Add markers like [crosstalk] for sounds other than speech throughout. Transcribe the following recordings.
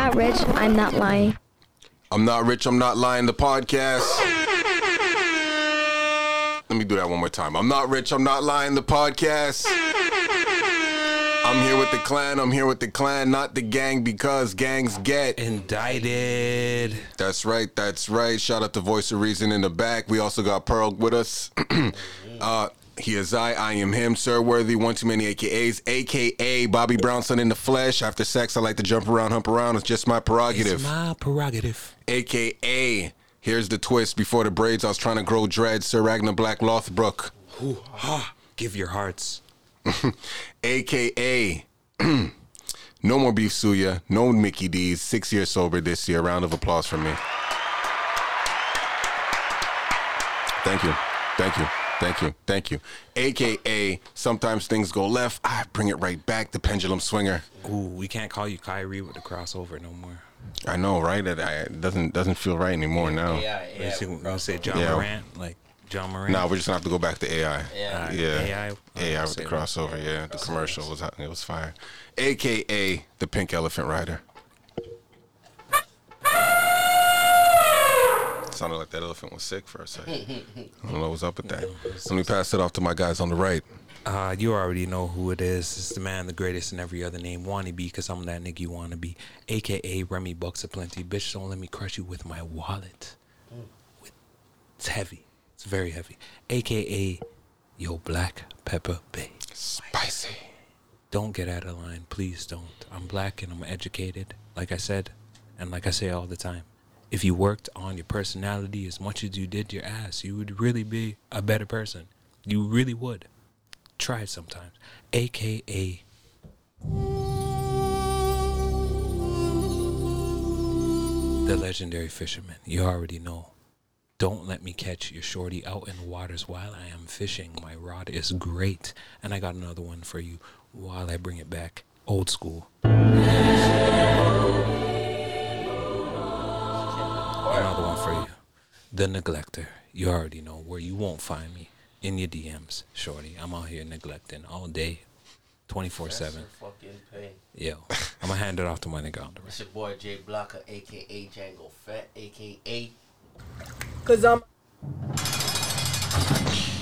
not rich. I'm not lying. I'm not rich. I'm not lying. The podcast. Let me do that one more time. I'm not rich. I'm not lying. The podcast. I'm here with the clan. I'm here with the clan, not the gang, because gangs get. Indicted. That's right. That's right. Shout out to Voice of Reason in the back. We also got Pearl with us. [clears throat] uh, he is I. I am him. Sir Worthy. One too many AKAs. AKA Bobby Brownson in the flesh. After sex, I like to jump around, hump around. It's just my prerogative. It's my prerogative. AKA. Here's the twist. Before the braids, I was trying to grow dread. Sir Ragnar Black Lothbrok. Ooh, ah, give your hearts. [laughs] AKA. [clears throat] no more beef suya. No Mickey D's. Six years sober this year. Round of applause for me. Thank you. Thank you. Thank you. Thank you. AKA, sometimes things go left. I bring it right back. The pendulum swinger. Ooh, we can't call you Kyrie with the crossover no more. I know, right? It, I, it doesn't doesn't feel right anymore now. Yeah, We yeah. say, we say John Yeah. Morant, like John Morant. Nah, we're just gonna have to go back to AI. Yeah. Uh, Yeah, AI. AI with the say- crossover. Yeah, the commercial was it was fire. AKA the Pink Elephant Rider. Sounded like that elephant was sick for a second. I don't know what's up with that. Let me pass it off to my guys on the right. Uh, you already know who it is. It's the man, the greatest and every other name. Wanna be, cause I'm that nigga you wanna be. AKA Remy Bucks Plenty. Bitch, don't let me crush you with my wallet. With, it's heavy. It's very heavy. AKA Yo Black Pepper Bay. Spicy. Don't get out of line. Please don't. I'm black and I'm educated, like I said, and like I say all the time. If you worked on your personality as much as you did your ass, you would really be a better person. You really would. Try it sometimes. AKA the legendary fisherman. You already know. Don't let me catch your shorty out in the waters while I am fishing. My rod is great. And I got another one for you while I bring it back. Old school. The neglector. You already know where you won't find me. In your DMs, shorty. I'm out here neglecting all day, 24 7. Fucking pain. Yo, I'm gonna hand it off to my nigga on the It's your boy Jay Blocker, aka Django Fat, aka Cause I'm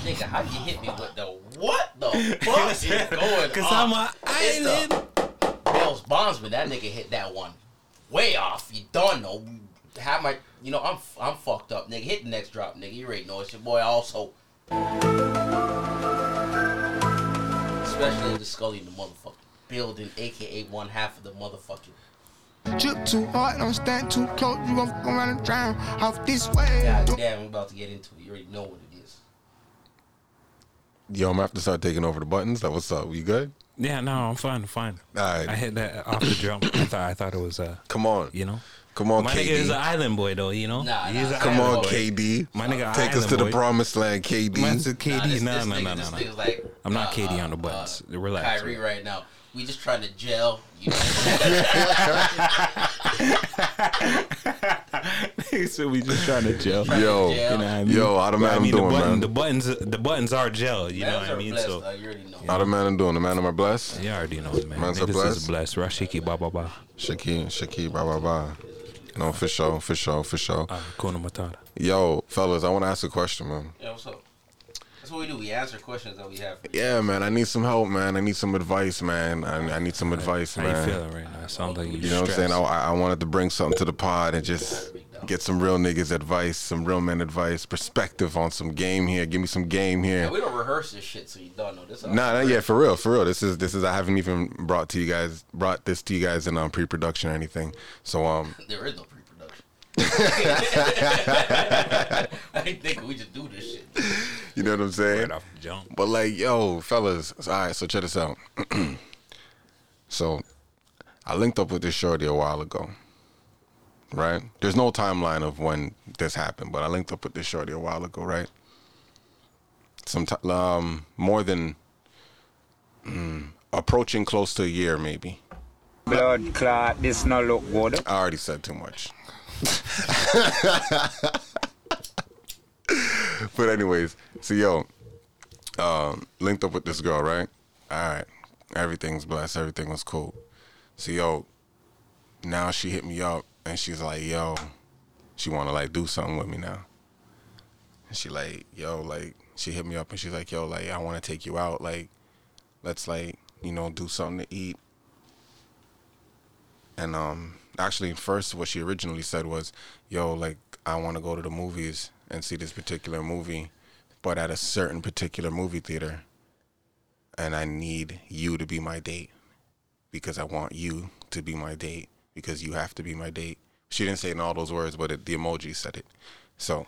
nigga. How you hit me with the what the [laughs] fuck is going Cause on? I'm a island. the Bell's Bondsman. That nigga hit that one way off. You don't know. Have my, you know, I'm I'm fucked up, nigga. Hit the next drop, nigga. You already know it's your boy. Also, especially in the Scully in the motherfucking building, aka one half of the motherfucking. Drip too hard, don't stand too close, you gon' fuck around and drown. Off this way. God damn, I'm about to get into it. You already know what it is. Yo, I'm gonna have to start taking over the buttons. That what's up? You good? Yeah, no, I'm fine. Fine. All right. I hit that off the jump. I thought I thought it was uh, Come on. you know. Come on, My nigga is an island boy though, you know. Nah, He's nah. an Come island on, boy. KD. My nigga, Take us island to the boy. promised land, KD. Man's a KD. this- No, this no, nigga- no, no, no. nigga's like, I'm not uh, KD on the uh, buttons. uh, Relax. Kyrie right now. We just trying to gel. You know, what I mean? he we just trying to gel. Trying Yo. You know what I mean? Yo, how the man I I'm mean, doing, the button, man? The buttons, the buttons are gel. You know what I mean? blessed, so you already know. How the man I'm doing? The man am I blessed? you already know, man. Man's a Niggas bless. is blessed. Rashiki, ba ba ba. Shaki, Shaki, blah blah blah. No, for sure, for sure, for sure. Uh, Kuna Matata. Yo, fellas, I want to ask a question, man. Yeah, what's up? That's what we do. We answer questions that we have. Yeah, man, I need some help, man. I need some advice, man. I, I need some advice, How man. you feeling right now? Sounds like you. You know what I'm saying? I, I wanted to bring something to the pod and just get some real niggas advice, some real men advice, perspective on some game here. Give me some game Yeah, here. we don't rehearse this shit, so you don't know this. Nah, nah, yeah, for real, for real. This is this is I haven't even brought to you guys brought this to you guys in um, pre-production or anything. So um, [laughs] There is no pre-production. [laughs] [laughs] I think we just do this shit. you know what I'm saying? Right off the jump. But like, yo, fellas, all right. So check this out. [clears throat] so, I linked up with this shorty a while ago. Right? There's no timeline of when this happened, but I linked up with this shorty a while ago. Right? Some ti um, more than mm, approaching close to a year, maybe. Blood clot, this no look good. I already said too much. [laughs] but anyways, so yo, um, linked up with this girl, right? All right, everything's blessed. Everything was cool. So yo, now she hit me up and she's like, yo, she wanna like do something with me now. And she like, yo, like she hit me up and she's like, yo, like I wanna take you out, like let's like, you know, do something to eat. And um actually first what she originally said was, yo, like I wanna go to the movies and see this particular movie, but at a certain particular movie theater. And I need you to be my date because I want you to be my date because you have to be my date. She didn't say it in all those words, but it, the emoji said it. So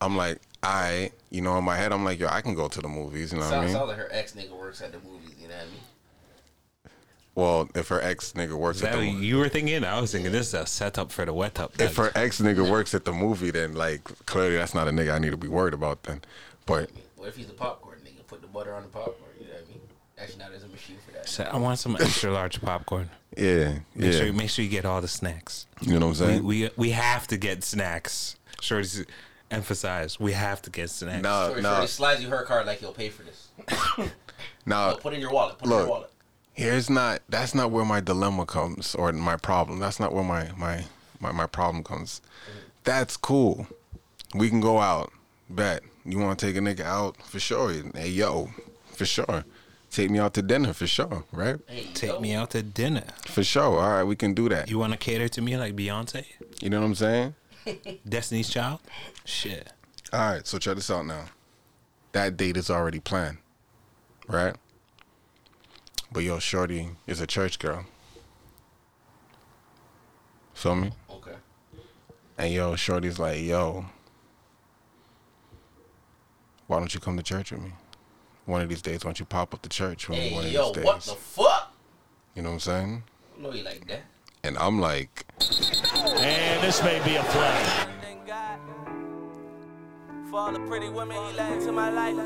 I'm like, I, you know, in my head, I'm like, yo, I can go to the movies. You know what I Sounds, mean? sounds like her ex nigga works at the movies. You know what I mean? Well, if her ex nigga works that at what the you were thinking? I was thinking this is a setup for the wet up. if her ex nigga works at the movie, then like clearly that's not a nigga I need to be worried about then. But What if he's a popcorn nigga? Put the butter on the popcorn. You know what I mean? Actually, now there's a machine for that. So I want some extra large popcorn. [laughs] yeah, Make yeah, sure make sure you get all the snacks. you know what I'm saying? we, we have to get snacks. Shorty emphasize we have to get snacks. No, Shorty, nah, Shorty slides you her card like he'll pay for this. [laughs] no. Put it in your wallet. Put it in look. your wallet. here's not that's not where my dilemma comes or my problem that's not where my my my, my problem comes mm-hmm. that's cool we can go out bet you want to take a nigga out for sure hey yo for sure take me out to dinner for sure right Hey, Take yo. me out to dinner. for sure all right we can do that You want to cater to me like Beyonce, you know what i'm saying [laughs] Destiny's Child? Shit. all right so check this out now that date is already planned right but yo shorty is a church girl feel me Okay. And yo, Shorty's like, yo, why don't you come to church with me? One of these days, why don't you pop up to church with me one Hey, of yo, these days? what the fuck? you know what I'm saying? I know you like that. And I'm like, And this may be a play. For all the pretty women he let into my life.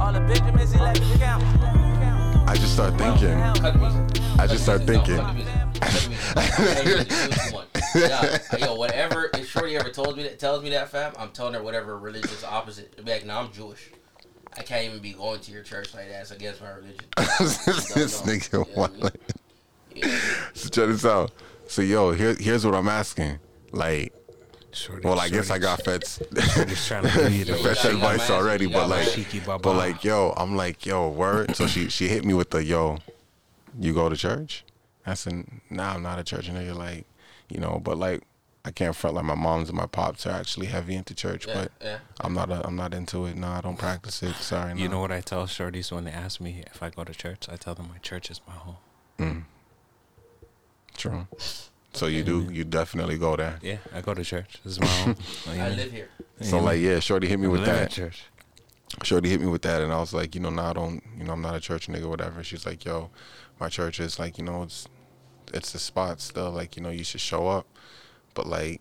All the Benjamins he let me count. I just start thinking, Cut the music. I just start thinking. The the the. Yeah, yo, whatever. If Shorty ever told me that, tells me that, fam, I'm telling her whatever religious opposite. Be like, nah, I'm Jewish. I can't even be going to your church like that. It's against my religion. [laughs] this No, no. nigga, You know what I? Yeah. So [laughs] check this out. So yo, here, here's what I'm asking. Like, Shorty, well, I guess I got feds. Shorty's trying to give [laughs] you the Yeah, fetch you got advice already, but like, answer. Cheeky baba. but like, yo, I'm like, yo, word. So she she hit me with the yo, you go to church? I said, nah, I'm not a church nigga. Like, you know, but like, I can't front like my moms and my pops are actually heavy into church, Yeah, but yeah. I'm not. A, I'm not into it. No, I don't practice it. Sorry. You no. know what I tell shorties when they ask me if I go to church? I tell them my church is my home. Mm. True. So you do. You definitely go there. Yeah, I go to church. This is my home. Like, [laughs] I live here. So like, yeah, Shorty hit me I with live at that. church. Shorty hit me with that, and I was like, you know, nah, I don't, you know, I'm not a church nigga, whatever. She's like, yo, my church is like, you know, it's, it's the spot still, like, you know, you should show up, but like,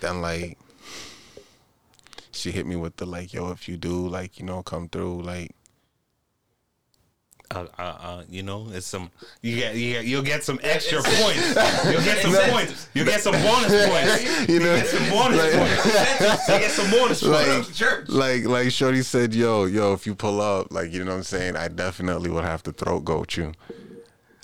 then like, she hit me with the like, yo, if you do, like, you know, come through, like, Uh, uh, uh, you know, it's some you get you get, you'll get some extra points. You'll get some [laughs] points. You'll get some bonus [laughs] points. you know, Get some bonus like, points. [laughs] You get some bonus points. like, Church. like, like, Shorty said, yo, yo, if you pull up, like, you know what I'm saying, I definitely would have to throat goat you.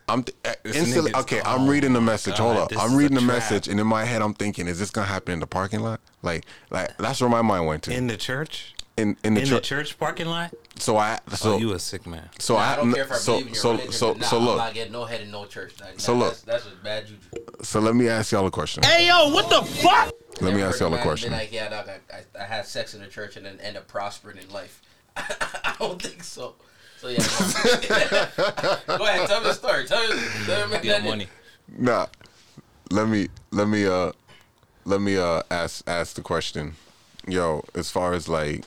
I'm th- uh, instantly okay. I'm reading the message. God, Hold up, I'm reading the trap. message, and in my head, I'm thinking, is this gonna happen in the parking lot? Like, like that's where my mind went to. in the church, in in the in the church. church parking lot. So I so oh, you a sick man. so Nah, I, I don't care if I so believe in your so religion, so but nah, so I'm look. not getting no head in no church. Like, So nah, look. that's, that's just bad juju. So let me ask y'all a question. Hey yo, what the fuck? Let me ask y'all a question. Like, yeah, dog, I, I, I had sex in the church and then end up prospering in life. [laughs] I don't think so. So yeah. Go, [laughs] go ahead, tell me the story. Tell me, tell me Get that money. Nah, let me let me uh let me uh ask ask the question. Yo, as far as like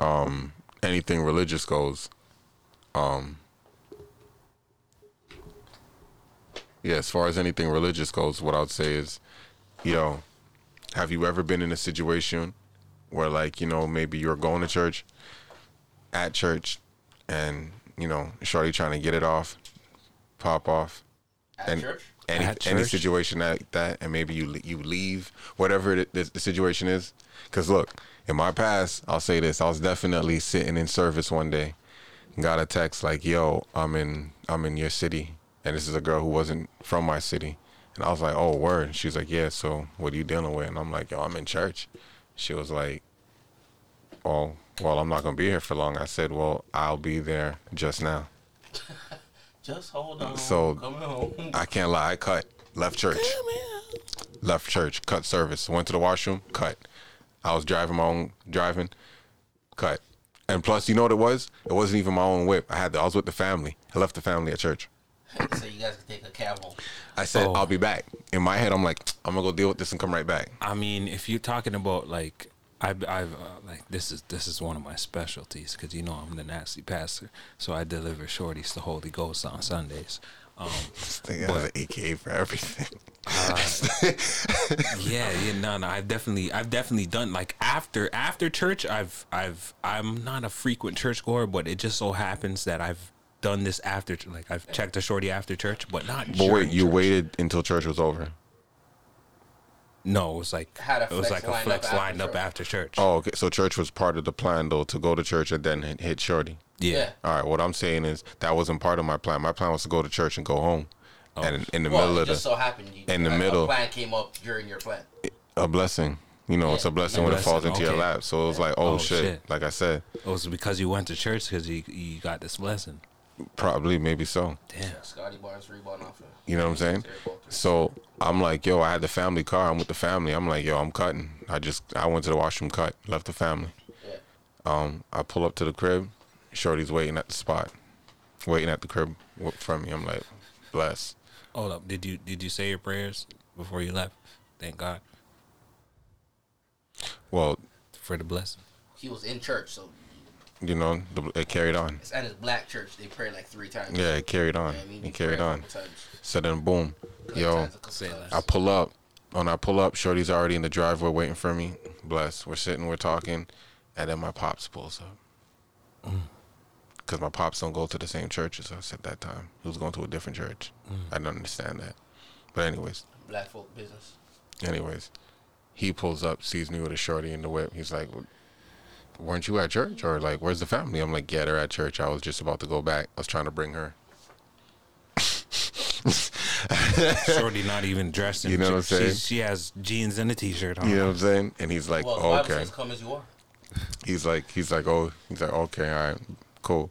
um anything religious goes, um yeah, as far as anything religious goes, what I would say is, yo, have you ever been in a situation where like, you know, maybe you're going to church at church and, you know, shorty trying to get it off, pop off, At and church? any At any church? situation like that, and maybe you you leave whatever it, the, the situation is. Because look, in my past, I'll say this: I was definitely sitting in service one day, got a text like, "Yo, I'm in I'm in your city," and this is a girl who wasn't from my city. And I was like, oh, word. She's like, yeah. So what are you dealing with? And I'm like, yo, I'm in church. She was like, oh, well, I'm not gonna be here for long. I said, well, I'll be there just now. [laughs] Just hold on. So home. I can't lie. I cut. Left church. Left church. Cut service. Went to the washroom. Cut. I was driving my own driving. Cut. And plus, you know what it was? It wasn't even my own whip. I had. The, I was with the family. I left the family at church. so you guys can take a cab home. I said Oh. I'll be back. In my head, I'm like, I'm gonna go deal with this and come right back. I mean, if you're talking about like, I've, I've uh, like this is this is one of my specialties because you know I'm the nasty pastor, so I deliver shorties the Holy Ghost on Sundays. Um, This thing has an AKA for everything. yeah, yeah, no, no, I've definitely, I've definitely done like after after church. I've, I've, I'm not a frequent church goer, but it just so happens that I've done this after, like I've checked a shorty after church, but not. But wait, you church. waited until church was over. No, it was like Had a it was flex like a lined flex up after lined up church. after church. Oh, okay. So church was part of the plan, though, to go to church and then hit, hit shorty. yeah. All right. What I'm saying is that wasn't part of my plan. My plan was to go to church and go home. Oh. And in, in the Well, middle it of the just so happened you, in the a, middle. A plan came up during your plan. a blessing. You know, it's a blessing A when it blessing, falls into your okay. lap. So it was like, oh, Oh, shit. shit. Like I said, oh, It was because you went to church because you you got this blessing. Probably, maybe so. Damn. Scottie Barnes rebound off of. You know what I'm saying? So I'm like, yo, I had the family car. I'm with the family. I'm like, yo, I'm cutting. I just I went to the washroom, cut, left the family. Yeah. Um, I pull up to the crib. Shorty's waiting at the spot, waiting at the crib from for me. I'm like, bless. Hold up. Did you did you say your prayers before you left? Thank God Well, for the blessing. He was in church, so you know, the, it carried on. it's at his black church. They pray like three times. Yeah, it carried on. Yeah, I mean, It carried on. couple. So then, boom, Couple yo, times, a couple Say times. less. I pull up. When I pull up, Shorty's already in the driveway waiting for me. Bless. We're sitting, we're talking, and then my pops pulls up. Mm. Because my pops don't go to the same church as us at that time. He was going to a different church. Mm. I don't understand that. But anyways, Black folk business. anyways, he pulls up, sees me with a shorty in the whip. He's like, "Weren't you at church? Or like, where's the family?" I'm like, "Yeah, they're at church. I was just about to go back. I was trying to bring her." Shorty not even dressed in. You know what I'm she- saying? She has jeans and a t-shirt on. You know what I'm saying? And he's like, Well, oh, "Okay." "Come as you are." He's like, he's like, oh, he's like, okay, all right, cool.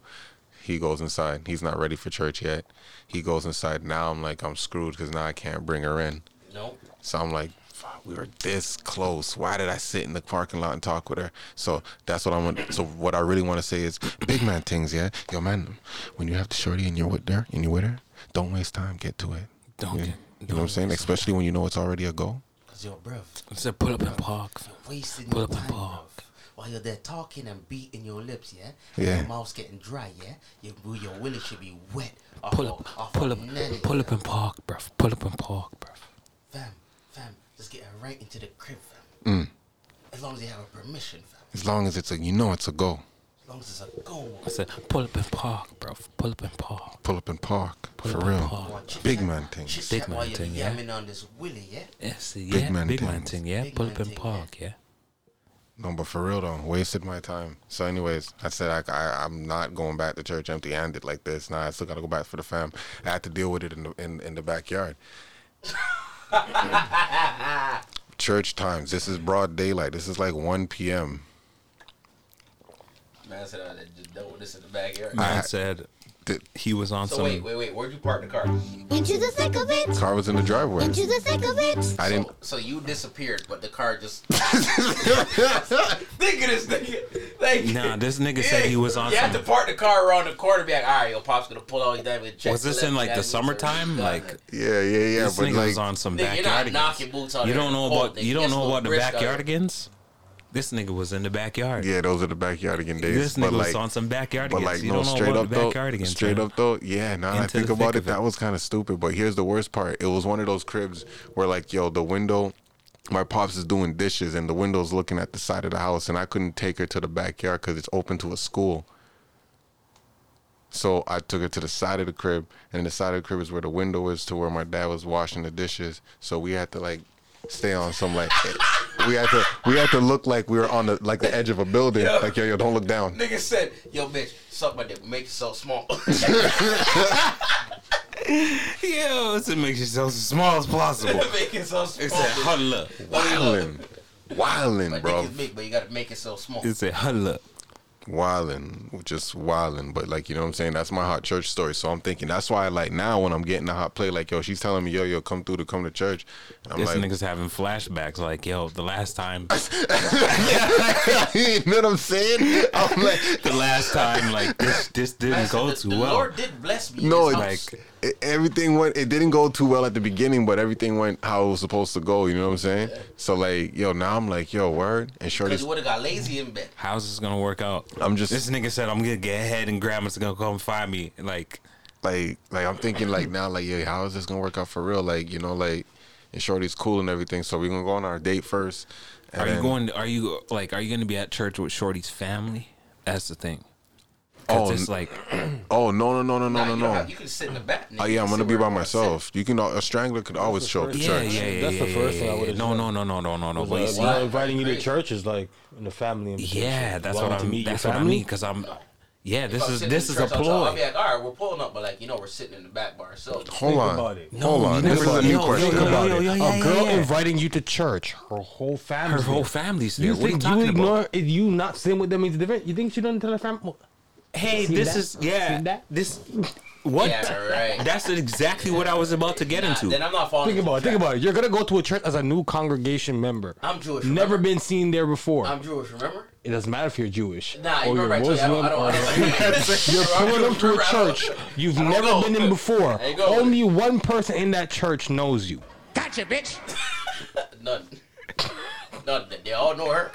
He goes inside. He's not ready for church yet. He goes inside. Now I'm like, I'm screwed because now I can't bring her in. No. So I'm like, fuck, we were this close. Why did I sit in the parking lot and talk with her? So that's what I want. So what I really want to say is, big man things, yeah. Yo, man, when you have the shorty and you're with her and you're with her, don't waste time. Get to it. Don't Yeah. get- You know what I'm saying? Especially when you know it's already a goal. Cause yo, bruv, I said pull up and park. wasting Pull your up and time, park. bruv. While you're there talking and beating your lips, yeah. Yeah. Your mouth's getting dry, yeah. Your your willy should be wet. Off Pull up, off pull up, nanny, pull up bruv. and park, bruv. Pull up and park, bruv. Fam, fam, just get her right into the crib, fam. Mm. As long as they have a permission, fam. As long as it's a, you know, it's a goal. As long as it's a goal. I said pull up and park, bruv. Pull up and park. Pull up and park Pull for up and real. park. Chit Big chat- man thing. chit Big chat man while you're thing, yeah. yamming on this willy, yeah. Yes, yeah, Big man big man thing, yeah. Big Pull up and park, yeah. No, but for real though, wasted my time. So, anyways, I said I, I I'm not going back to church empty-handed like this. Nah, I still gotta go back for the fam. I had to deal with it in the in, in the backyard. [laughs] church times. This is broad daylight. This is like 1 p.m. Man said I just dealt with this in the backyard. Man said The he was on So some. wait, wait, wait. Where'd you park the car? Into the thick of it. car was in the driveway. Into the thick of it. I didn't. So, so you disappeared, but the car just. [laughs] Think of this nigga. Like, Nah, this nigga said he was on You have some- to park the car around the corner. Be like, all right, yo, pop's gonna pull out his diamond and check. Was this the in left like the jack, summertime? so- Like Yeah, yeah, yeah. this but nigga like, was on some Nigga, you're not backyardigans. knocking boots out You there don't the know cold, about nigga. you don't Get know some about the wrist guard. backyardigans. This nigga was in the backyard. yeah, those are the backyard again days. This but nigga like, was on some backyardigans. But like, no, straight up though, straight up though, yeah. Now that I think about it, it. that was kind of stupid. But here's the worst part: it was one of those cribs where, like, yo, the window, my pops is doing dishes, and the window's looking at the side of the house, and I couldn't take her to the backyard because it's open to a school. So I took her to the side of the crib, and the side of the crib is where the window is to where my dad was washing the dishes. So we had to like stay on some like we had to we had to look like we were on the like the edge of a building. Yeah. Like yo, yo, don't look down. Nigga said, yo, bitch, suck my dick, make yourself so small. [laughs] Yo, to make yourself as small as possible. [laughs] make it so small. It said huddle up. Wildin'. Wildin', My bro. dick is big, but you gotta make yourself small. It said huddle up. Wildin'. Just wildin'. But like, you know what I'm saying? That's my hot church story. So I'm thinking that's why like now when I'm getting a hot play, like, yo, she's telling me, yo, yo, come through to come to church. And I'm This like, nigga's having flashbacks. Like, yo, the last time, [laughs] you know what I'm saying? I'm like, the last time, like this, this didn't Man, go too the well. Lord did bless me. No, it's this house. like it, everything went. It didn't go too well at the beginning, but everything went how it was supposed to go. You know what I'm saying? So like, yo, now I'm like, yo, word, and Because Shorty's. you would have got lazy in bed. How's this gonna work out? I'm just This nigga said I'm gonna get ahead and grandma's gonna come find me. Like, like, like I'm thinking like now, like, yeah, how is this gonna work out for real? Like, you know, like, and Shorty's cool and everything. So we're gonna go on our date first. and are you then- going? Are you like? Are you gonna be at church with Shorty's family? That's the thing. Cause Oh, it's like, [clears throat] Oh no no no no no Nah, no you, no. have- you can sit in the back. nigga. Oh You yeah, I'm gonna be by you wanna myself. You can uh, a strangler could always show up to yeah, church. yeah, yeah, yeah. That's yeah, the yeah, first thing I would've No, no, no, no, no, no, no. But like, see, why inviting you to church is like in the family. invitation. yeah, that's what I'm. meet your That's what I mean. Cause I'm. Yeah, this is this is a church, I'll tell- I'll ploy. be like, all right, we're pulling up, but like, you know, we're sitting in the back by ourselves. Hold Think on, about it. hold you on. never- This is a yo, new yo, question. Think about it. a girl yeah, yeah. inviting you to church, her whole family. Her whole family's there. You What are you think you, ignore about? if you not sitting with them means different? You think she doesn't tell her family? Hey, See this that? is yeah. See that? This what? Yeah, right. That's exactly what I was about to get Nah, into. then I'm not following. Think about it. Think about it. You're gonna go to a church as a new congregation member. I'm Jewish. Never remember? been seen there before. I'm Jewish. Remember? it doesn't matter if you're Jewish Nah, you or you're remember I told you, Muslim I don't, I don't [laughs] you're pulling them to a church you've never know. been in before. Go. Only one person in that church knows you. [laughs] Gotcha, bitch. [laughs] None. None. They all know her.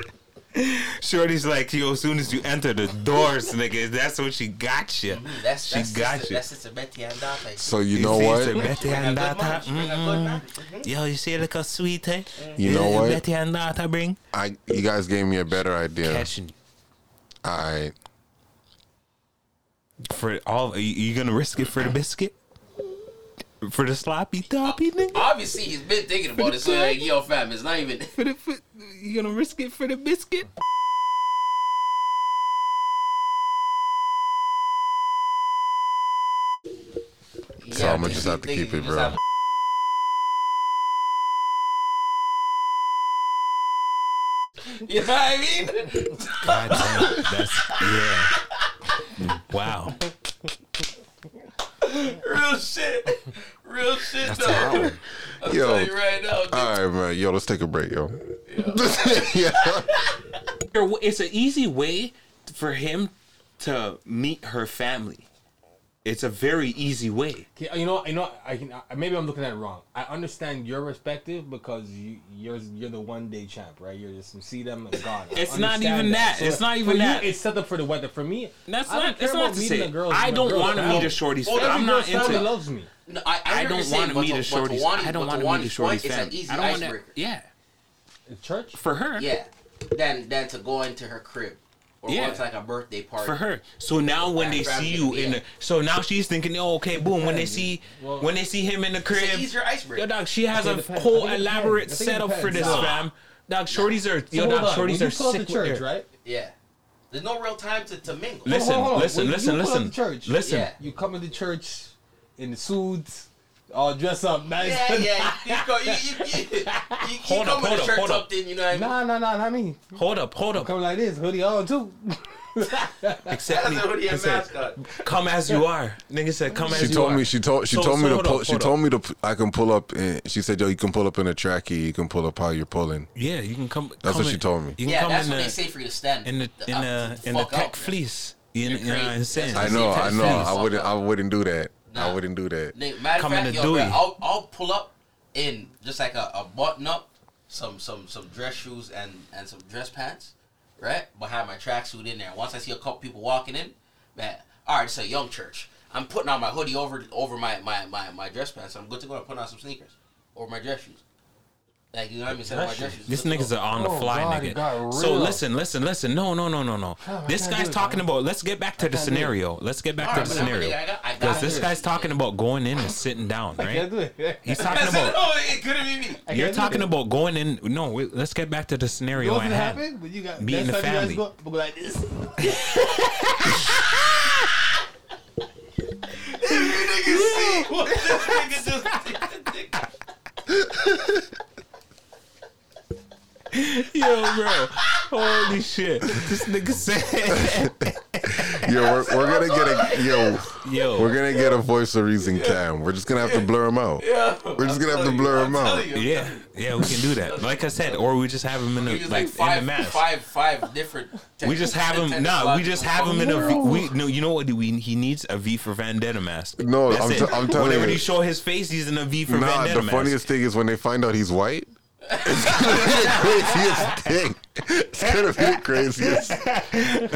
Shorty's like, yo, as soon as you enter the doors, nigga, that's when she got you. That's She that's got sister, you. That's sister Betty and Dante. So you know see, what? it's a Betty Bring and Data. man. Bring a good Mm-mm. man. Mhm. Yo, you see like a sweet, eh? You know what? Betty and Data bring I you guys gave me a better idea. catching All right. for all. Are you, you gonna risk it for the biscuit? For the sloppy toppy, nigga? Obviously, he's been thinking about it. So like, yo, fam, it's not even. For the, for, you gonna risk it for the biscuit? So I'ma just have to keep it bro. just have- You know what I mean? God damn, that's yeah. Wow. [laughs] Real shit. Real shit, That's though. wild. I'm Yo. telling you right now. dude. All right, man. Yo, let's take a break, yo. yeah. [laughs] It's an easy way for him to meet her family. It's a very easy way. Okay, You know, you know, I can I, maybe I'm looking at it wrong. I understand your perspective because you, you're you're the one day champ, right? You're just you see them and gone. It's not even that. It's not even that. You, it's set up for the weather. For me, That's I don't not. care That's not about to meeting say. girl's- I don't want to meet a shorty's Well, family. every I'm not into. loves me. No, I, I, I don't want to meet a but shorty's. I don't want to meet a Tawani's shorty's It's an easy I don't want to. icebreaker. Yeah, church. for her. Yeah. Then then to go into her crib or Yeah. go to like a birthday party. for her. So now when they see you in the, so now she's thinking, oh, okay, boom. When they see, Well- when they see him in the It's an crib, easier icebreaker. yo, dog, she has a whole I think it elaborate depends. I think it setup for this, Nah. fam. Dog, shorties are, So yo, dog, shorties you are pull up sick to with church, right? Yeah. There's no real time to, to mingle. Listen, Hold on, hold on. listen, When listen, you listen. to church, Listen. Yeah. You come into church in the suits, Oh, all dressed up nice. Yeah, yeah. You, [laughs] go, you, you, you, you, you Hold up, come with hold a up, shirt hold up. tucked in, you know what I mean? Nah, nah, nah, not me. Hold up, hold up. Coming like this, hoodie on too. [laughs] Accept me. A said. Come as you are. Nigga said, come as you are. She told are. me. She told. She So- told so me to pull. up, she told up. me to. p- I can pull up. In, she said, "Yo, you can pull up in a trackie. You can pull up how you're pulling." Yeah, you can come. That's come what she told me. You can Yeah, come that's in what the, they say for you to stand. in the in up the in the fuck tech out. fleece. You, You're know, you know what I'm saying? I know. I know. I wouldn't. I wouldn't do that. I wouldn't do that. Nigga, Matter of Come in fact, the yo, bro, I'll, I'll pull up in just like a, a button up, some some some dress shoes and and some dress pants, right? But have my tracksuit in there. Once I see a couple people walking in, man, all right, it's a young church. I'm putting on my hoodie over over my my my, my dress pants. I'm good to go. I'm putting on some sneakers over my dress shoes. Like you know what I mean? Instead of my dress shoes. This nigga's go. an on the Oh, fly God, nigga. So listen, listen, listen. No, no, no, no, no. I This guy's do it, talking man. about. Let's get back to the can't do it. scenario. Let's get back All to right, the but I'm a scenario. nigga, I got- I Because got this it. guy's talking about going in and sitting down, I can't right? do it. [laughs] He's I talking said, about. no, it couldn't be me. You're talking about going in. No, wait, let's get back to the scenario What happened? gonna hand. happen? When you got Meeting next the time you guys family. Go, go like this. If you niggas see what this nigga just. [laughs] [laughs] Yo, bro. Holy shit. This nigga said. Yo, we're, we're gonna get a yo. Yo. We're gonna get a voice of reason cam. We're just gonna have to blur him out. Yeah. We're just gonna have to blur him out. Yeah, yeah, we can do that. Like I said, or we just have him in a like, like five, in the mask. five, five different. We just have him. Nah, we just have him in a. V, we no. You know what? We he needs a V for Vendetta mask. No, That's I'm it. t- I'm telling you Whenever you. you show his face, he's in a V for Nah, Vendetta the mask. funniest thing is when they find out he's white. It's gonna be the craziest thing. It's gonna be the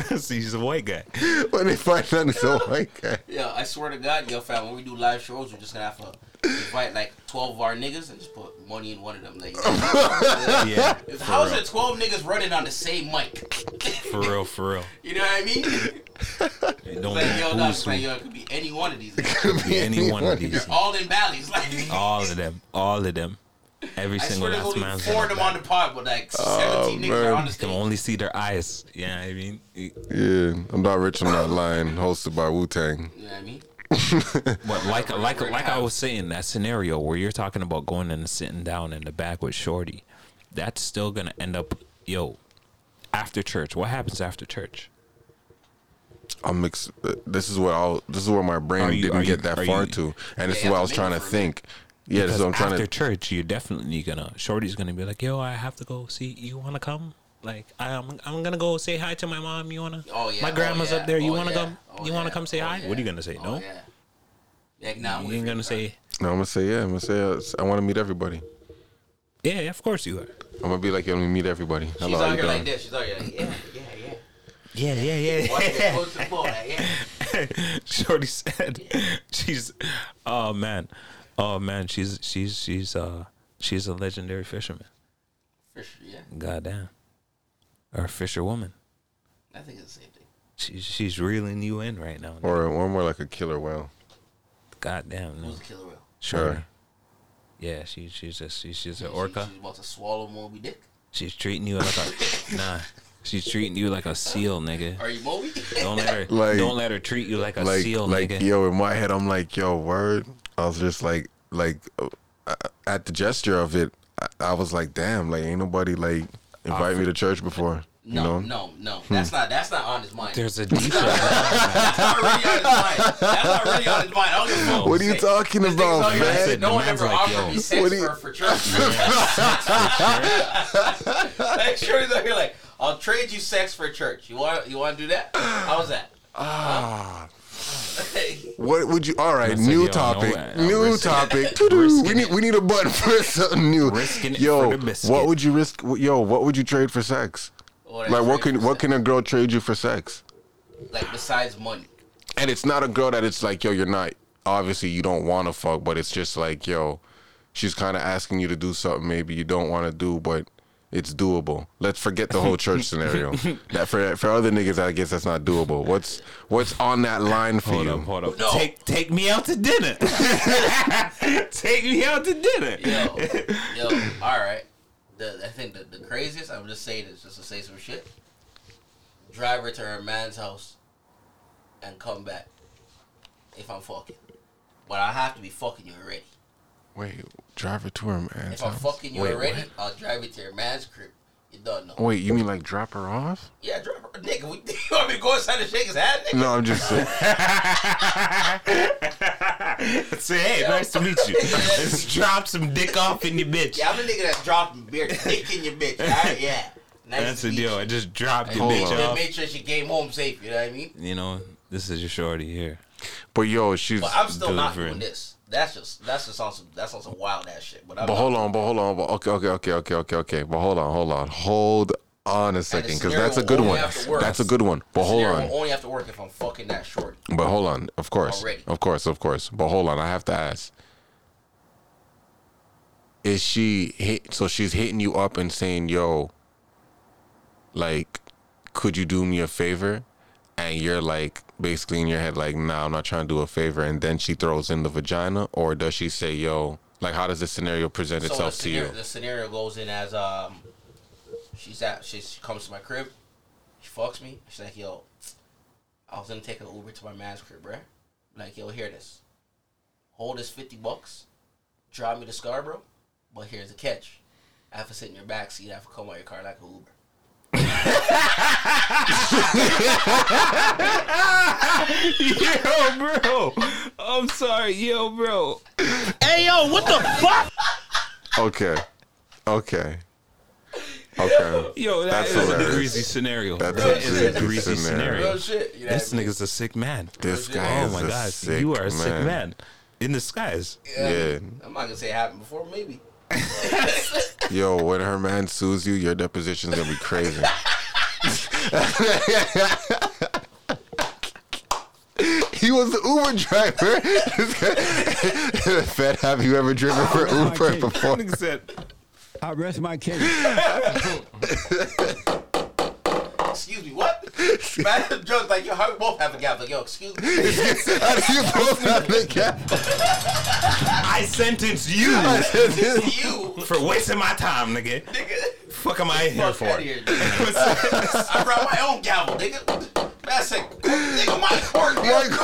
craziest [laughs] See, he's a white guy. when they find out he's a white guy. Yeah, I swear to God, yo, fam, when we do live shows, we're just gonna have to invite like twelve of our niggas and just put money in one of them. Like, [laughs] Yeah, If- for how is real. there twelve niggas running on the same mic? For real, for real. [laughs] You know what I mean? It don't Like, yo, matter no, like, yo, it could be any one of these. It Could be any one of these. All in valleys, like. All of them. All of them. Every I single swear last only man's four of them oh, on the pod, but like seventeen niggas are on the You can only see their eyes. Yeah, I mean, Yeah, I'm not rich. I'm not lying. Hosted by Wu Tang. You know what I mean? [laughs] But like like like I was saying, that scenario where you're talking about going and sitting down in the back with Shorty, that's still gonna end up yo after church. What happens after church? I'm mixed. Uh, this is where I'll. This is where my brain you- didn't are you- get that far you- to, and this Yeah, is what I was trying to for me. think. Yeah, this Because is what I'm trying after to. church, you're definitely gonna Shorty's gonna be like, yo, I have to go see. You wanna come? Like I'm I'm gonna go say hi to my mom. You wanna? Oh yeah. My grandma's oh, yeah. up there. You oh, wanna yeah. come? Oh, you wanna yeah. come say Oh, hi? yeah. What are you gonna say? Oh, no. yeah. Like, nah, You we ain't gonna say. No, I'm gonna say yeah. I'm gonna say uh, I want to meet everybody. Yeah, of course you are. I'm gonna be like, yo, let me to meet everybody. She's Hello, how out you here like this. She's out here like, yeah, yeah, yeah. Yeah, yeah, yeah. it [laughs] close the ball, yeah. Shorty said, [laughs] "She's, oh man, oh man, she's she's she's uh she's a legendary fisherman. Fisher, yeah. Goddamn, or a fisherwoman. I think it's the same thing. She's she's reeling you in right now. Or or more like a killer whale. Goddamn, no. Who's a killer whale? Shorty. Sure. Yeah, she she's a she, she's an She- orca. She's about to swallow Moby Dick. She's treating you like a [laughs] nah. She's treating you like a seal, nigga. Are you Moby? Don't let her [laughs] Like- don't let her treat you like a like seal, like nigga. yo in my head i'm like yo word i was just like like uh, at the gesture of it I, I was like damn like ain't nobody like invite me to church before you No, know no, no. That's not. That's not on his mind. There's a deeper. That's not really on his mind. That's not really on his mind. I don't give a fuck what are you say. talking This about out here like, man No one The man's ever like, offered me sex what do you- for, for church. [laughs] [laughs] like, sure, he's out here like, I'll trade you sex for church. You want? You want to do that? How's that? [sighs] ah what would you all right new topic new topic [laughs] we need we need a button [laughs] for something new Risking yo for the biscuit. what would you risk yo what would you trade for sex Or like what can what sex. can a girl trade you for sex like besides money? And it's not a girl that it's like, yo, you're not obviously you don't want to fuck, but it's just like, yo, she's kind of asking you to do something maybe you don't want to do, but it's doable. Let's forget the whole church scenario. [laughs] That for for other niggas, I guess that's not doable. What's what's on that line for Hold you? up, hold up. No. Take take me out to dinner. [laughs] take me out to dinner. Yo, yo, all right. The, I think the, the craziest. I'm just saying this just to say some shit. Drive her to her man's house, and come back. If I'm fucking, but I have to be fucking you already. Wait, drive her to her man's If I'm house. fucking you Wait, already, what? I'll drive you to your man's crib. You don't know. Wait, you mean like drop her off? Yeah, drop her, nigga. We, [laughs] you want me to go inside and shake his hand, nigga? No, I'm just saying. [laughs] Say, hey, nice to meet you. [laughs] Let's drop some dick off in your bitch. Yeah, I'm the nigga that dropped beer dick in your bitch. All right, yeah. Nice That's to the meet deal. you. I just dropped your Hold bitch on. Just off. made sure she came home safe. You know what I mean? You know, this is your shorty here. But yo, she's. But I'm still not delivering. doing this. That's just that's just on some that's on some wild ass shit. But I'm But not- hold on, but hold on, but okay, okay, okay, okay, okay, okay. But hold on, hold on, hold on a second, because that's a good one. will only have to work. That's a good one. But hold on. only have to work if I'm fucking that short. But hold on, of course, Already. of course, of course. But hold on, I have to ask: Is she hit? So she's hitting you up and saying, "Yo, like, could you do me a favor?" And you're like, basically in your head, like, "Nah, I'm not trying to do a favor." And then she throws in the vagina, or does she say, "Yo"? Like, how does this scenario present So itself to you? the scenario goes in as um, she's at she, she comes to my crib, she fucks me. She's like, "Yo, I was gonna take an Uber to my man's crib, bruh. Like, yo, hear this. hold this fifty bucks, drive me to Scarborough, but here's the catch: I have to sit in your back seat. I have to come out your car like an Uber. [laughs] yo, bro. I'm sorry, yo, bro. Hey, yo, what the fuck? Okay. Okay. Okay. Yo, that That's is a hilarious. greasy scenario. That's that a is a greasy greasy scenario. scenario. Shit. You know This what I mean? nigga's a sick man. This guy Oh is my a gosh, sick you are a sick man. man in disguise. Yeah. I'm not gonna say it happened before, maybe. [laughs] Yo, when her man sues you, your deposition's gonna be crazy. [laughs] he was the Uber driver. [laughs] Fed, have you ever driven for oh, Uber before? Nigga said, I rest my case. Excuse me, what? [laughs] Man, jokes like yo, how we both have a gap? Like yo, excuse me. How [laughs] do you [laughs] both have a gap? I sentence you you, for wasting my time, nigga. nigga. Fuck am I here for? here. I brought my own gavel, nigga. Man, I said, nigga, my court, nigga. My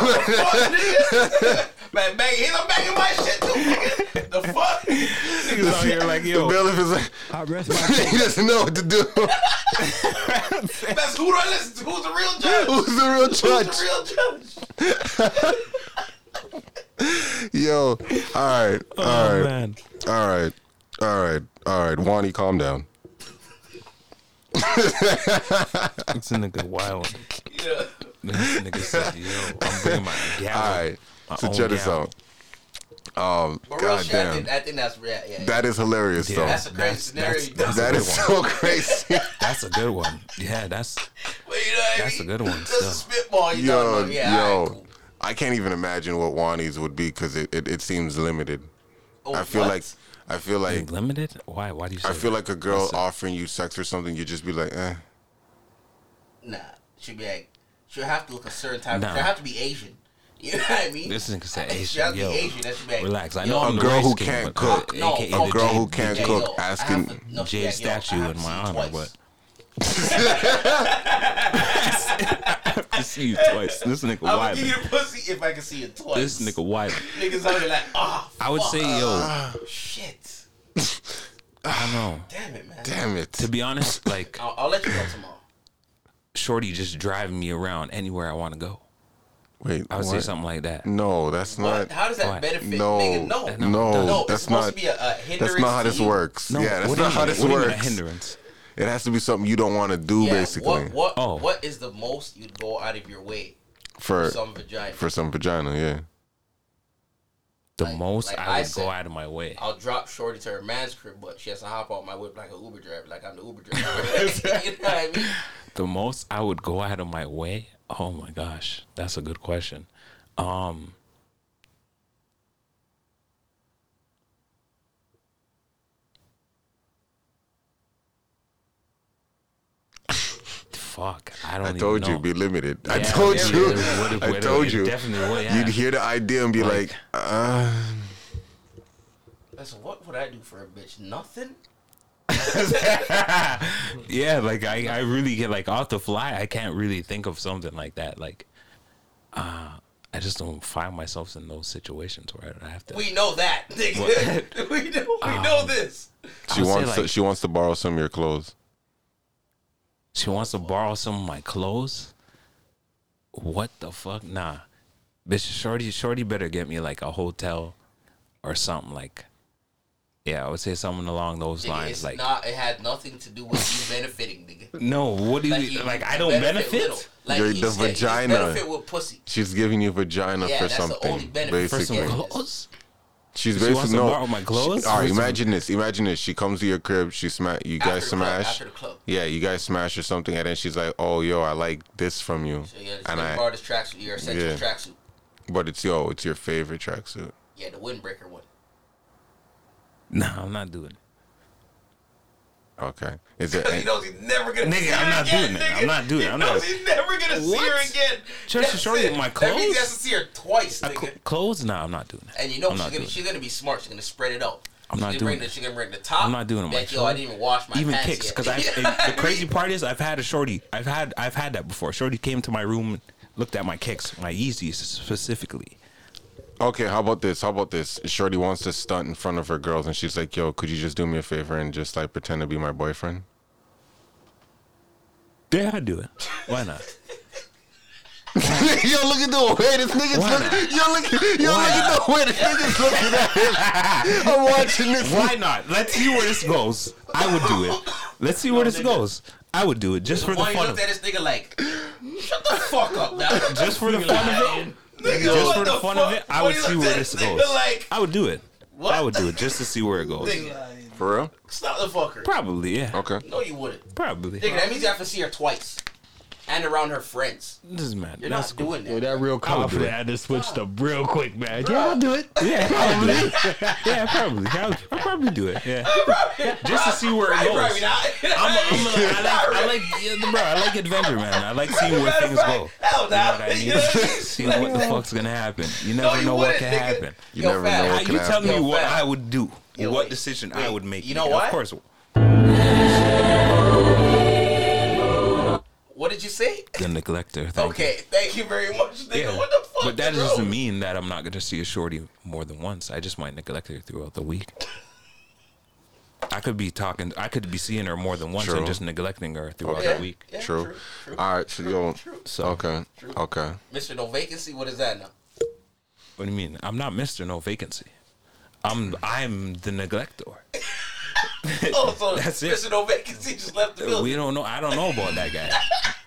court. Fuck, nigga. Man, bang, he's a banging my shit too, nigga. The fuck? Niggas out here like, The bailiff is like, I rest my [laughs] he doesn't know what to do. [laughs] That's who do I listen to? Who's the real judge? [laughs] Who's the real judge? Who's judge? the real judge? Yo, all right, all oh right, man. all right, all right, all right. Wani, calm down. It's a nigga wild. Yeah. This nigga said, yo, I'm bringing my gavel. All right, My so own check this out. Um, But real shit, I goddamn, think, I think that's yeah, yeah. that is hilarious Yeah. though. that's a crazy scenario. that's- that's- That a so crazy. [laughs] That's a good one. Yeah, that's [laughs] But you know what I That's mean? a good one, That's a still. spitball. You yo, know, yeah, yo, alright, cool. I can't even imagine what Wani's would be because it, it, it seems limited. Oh, I feel what? like I feel like limited. Why? Why do you? Say I feel that? like a girl What's it? offering you sex or something, you'd just be like, eh. Nah, should be like, should have to look a certain type. Nah. Should have to be Asian. [laughs] You know what I mean? This nigga said She has Asian. to be Yo, Asian. That should relax. I yo, know I'm A girl who can't but- cook. No, AKA a girl J- who can't J- cook, yo, asking- have to- no, Jay yeah, statue I in my honor, twice. but [laughs] I see you twice. This nigga I would wild. give you the pussy if I could see it twice. This nigga wild. Niggas out here like, ah, I would say, yo, shit. [sighs] I don't know. Damn it, man. Damn it. To be honest, like I'll, I'll let you know tomorrow. Shorty just driving me around anywhere I want to go. Wait, I would say something like that. No, that's What? not. How does that Why? benefit? No, Nigga, no, No, no, no. It's that's supposed not. to be a, a hindrance. That's not how this you. works. No, yeah, that's not how mean? this what do mean works. a hindrance? It has to be something you don't want to do, Yeah, basically, What, what, Oh. what is the most you'd go out of your way for for some vagina? for some vagina. Yeah. The Like- most like I I would said- go out of my way. I'll drop Shorty to her man's crib, but she has to hop out my whip like an Uber driver, like I'm the Uber driver. [laughs] [laughs] you know what I mean? The most I would go out of my way. Oh my gosh, that's a good question. Um, fuck, I don't. I even told you, know. be limited. I told yeah, you. yeah, what if- I told it you. definitely would, yeah. You'd hear the idea and be like, Like- uh, Listen, what would I do for a bitch? Nothing. [laughs] yeah, like I, I really get like off the fly. I can't really think of something like that. Like, uh, I just don't find myself in those situations where I have to. We know that, [laughs] nigga. [laughs] we know, we Um, know this. She would say, wants to, she wants to borrow some of your clothes. She wants to borrow some of my clothes. What the fuck? Nah, bitch. Shorty, shorty, better get me like a hotel or something like. Yeah, I would say something along those Nigga, lines. it's Like, not. It had nothing to do with you benefiting, nigga. [laughs] no, what do you you- like? I don't benefit. little. Like Your- you the said, vagina. benefit with pussy. She's giving you vagina Yeah, for that's the something, only benefit. for some basically. clothes. She's She basically wants to no. borrow my clothes? She, all right, For some- imagine this. Imagine this. She comes to your crib. She smash. You After guys the club, smash. after the club. Yeah, you guys smash or something, and then she's like, "Oh, yo, I like this from you," So yeah, and and I. borrow this tracksuit. Your essential Yeah. tracksuit. But it's yo, it's your favorite tracksuit. Yeah, the windbreaker one. Nah, I'm not doing it. Okay. [laughs] Is it? He knows he's never gonna Nigga, see I'm her not again. doing it. nigga. I'm not doing it. I'm he not- knows he's never gonna see her again. Just to That's show you it. my That means he has to see her twice, nigga. cl- clothes? Nah, I'm not doing it. And you know she's gonna doing she's gonna be smart. She's gonna spread it out. I'm she's not doing it. the, she's gonna bring the top. I'm not doing it. Be My Like, yo, I didn't even wash my even pants kicks yet. because I. [laughs] the crazy part is I've had a shorty. I've had I've had that before. Shorty came to my room, looked at my kicks, my Yeezys specifically. Okay, how about this? How about this? Shorty wants to stunt in front of her girls, and she's like, "Yo, could you just do me a favor and just like pretend to be my boyfriend?" Yeah, I'd do it. Why not? [laughs] yo, look at the way this nigga's Why looking. Yo, look, yo, look at the way this nigga's looking at him. I'm watching this. Why not? Let's see where this goes. I would do it. Let's see where this goes. I would do it just for the Why you fun looked at this nigga like, shut the fuck up now. just for the fun of it. Nigga, Just what for the the fun fuck? of it, I Why would see where this this goes. like- I would do it. What? I would do it just to see where it goes. Nigga, For real? stop the fucker. Probably, yeah. Okay. No, you wouldn't. Probably. Nigga, that means you have to see her twice. And around her friends. Doesn't matter. You're That's not cool. doing that. Yo, that real I would do confident. it. I just switched up real quick, man. Yeah, I'll do it. Yeah, [laughs] probably. [laughs] yeah, probably. I'll, I'll probably do it. Yeah, [laughs] just to see where it goes. Probably not. I'm, a, I'm a, I like, I like, yeah, bro. I like adventure, man. I like seeing where things go. Hell You know no. what I mean? Seeing what the fuck's gonna happen. You never you know what wouldn't, can nigga. happen. You Yo, never fam, know How what can you tell happen. me Yo, what fam. I would do, Yo, what wait, decision I wait. would make. You know what? Of what? course. What did you say? The neglector. Thank Okay, thank you very much, nigga. Yeah. What the fuck? But that bro? doesn't mean that I'm not gonna see a shorty more than once. I just might neglect her throughout the week. I could be talking. I could be seeing her more than once True. and just neglecting her throughout Yeah, the week. yeah, True. true, true. All right, so yo, So okay, okay. Mr. No Vacancy, what is that now? What do you mean? I'm not Mister No Vacancy. I'm I'm the neglector. [laughs] [laughs] Oh, so That's it. Mr. No Vacancy just left the building. We don't know. I don't know about that guy.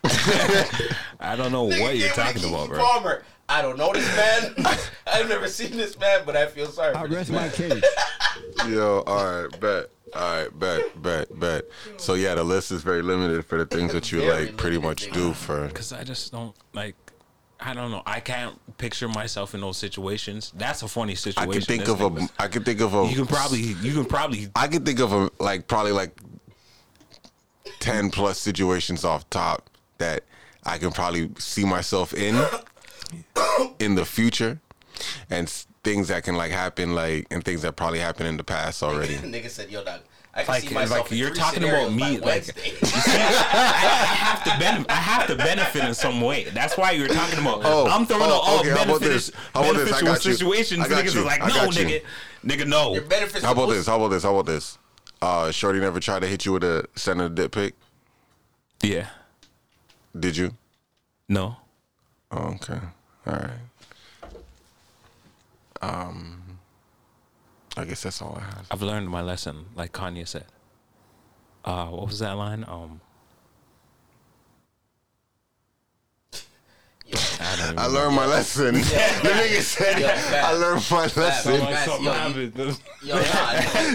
[laughs] I don't know Nigga what you're talking Keke about, bro. Palmer. I don't know this man. [laughs] I've never seen this man, but I feel sorry I for this rest man. my case. Yo, all right, bet. All right, bet, bet, bet. So yeah, the list is very limited for the things that you Very like pretty much do for. Because I just don't like. I don't know. I can't picture myself in those situations. That's a funny situation. I can think isn't of it? a. I can think of a. You can probably. You can probably. I can think of a like probably like ten plus situations off top that I can probably see myself in in the future, and things that can like happen like and things that probably happened in the past already. [laughs] Nigga said, "Yo, dog, I can Like, see myself like you're talking about me, like [laughs] you see, I, I have to ben- I have to benefit in some way. That's why you're talking about. Oh, I'm throwing oh, all okay, how about this? How about this? I got you. situations. I got Niggas you. is like, I no, got you. nigga, nigga, no. Your benefits. How about this? How about this? How about this? Uh, Shorty never tried to hit you with a send a dick pic. Yeah, Did you? no. Oh, okay. All right. Um, I guess that's all I have. I've learned my lesson, like Kanye said. Uh, what was that line? Um, Yo, I [laughs] I learned my lesson. the nigga said, Yo, "I learned my lesson." yo, Like something yo, happened. yo, [laughs] nah,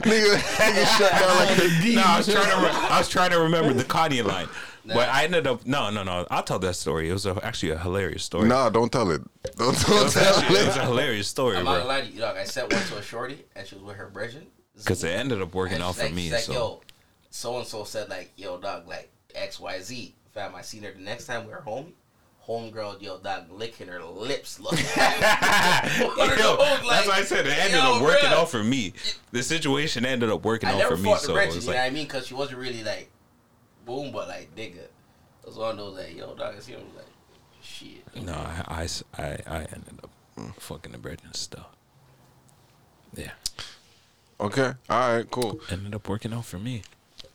nigga, nigga shut down like a [laughs] No, I was trying to. Re- I was trying to remember the Kanye line, but I ended up. No, no, no. I'll tell that story. It was a, actually a hilarious story. Nah, don't tell it. [laughs] Don't, don't was, tell actually, it was a hilarious story, I'm not gonna bro. lie to you, dog. I sent one to a shorty, and she was with her brethren. Because it ended up working out she's for like, me. like, So yo, so and so said like, yo, dog, like X Y Z. Fam, I seen her the next time we were home. Homegirl, yo, dog, licking her lips. Look. [laughs] [laughs] Yo, that's why I said it ended yo, up working bruh. out for me. The situation ended up working I out never for me. fought the So it brethren, was you know what I mean? Because she wasn't really like, boom, but like, nigga. It was one of those like, yo, dog, I see him like, shit. no, I I I ended up fucking the bread and stuff. Yeah, Okay. All right. Cool. ended up working out for me.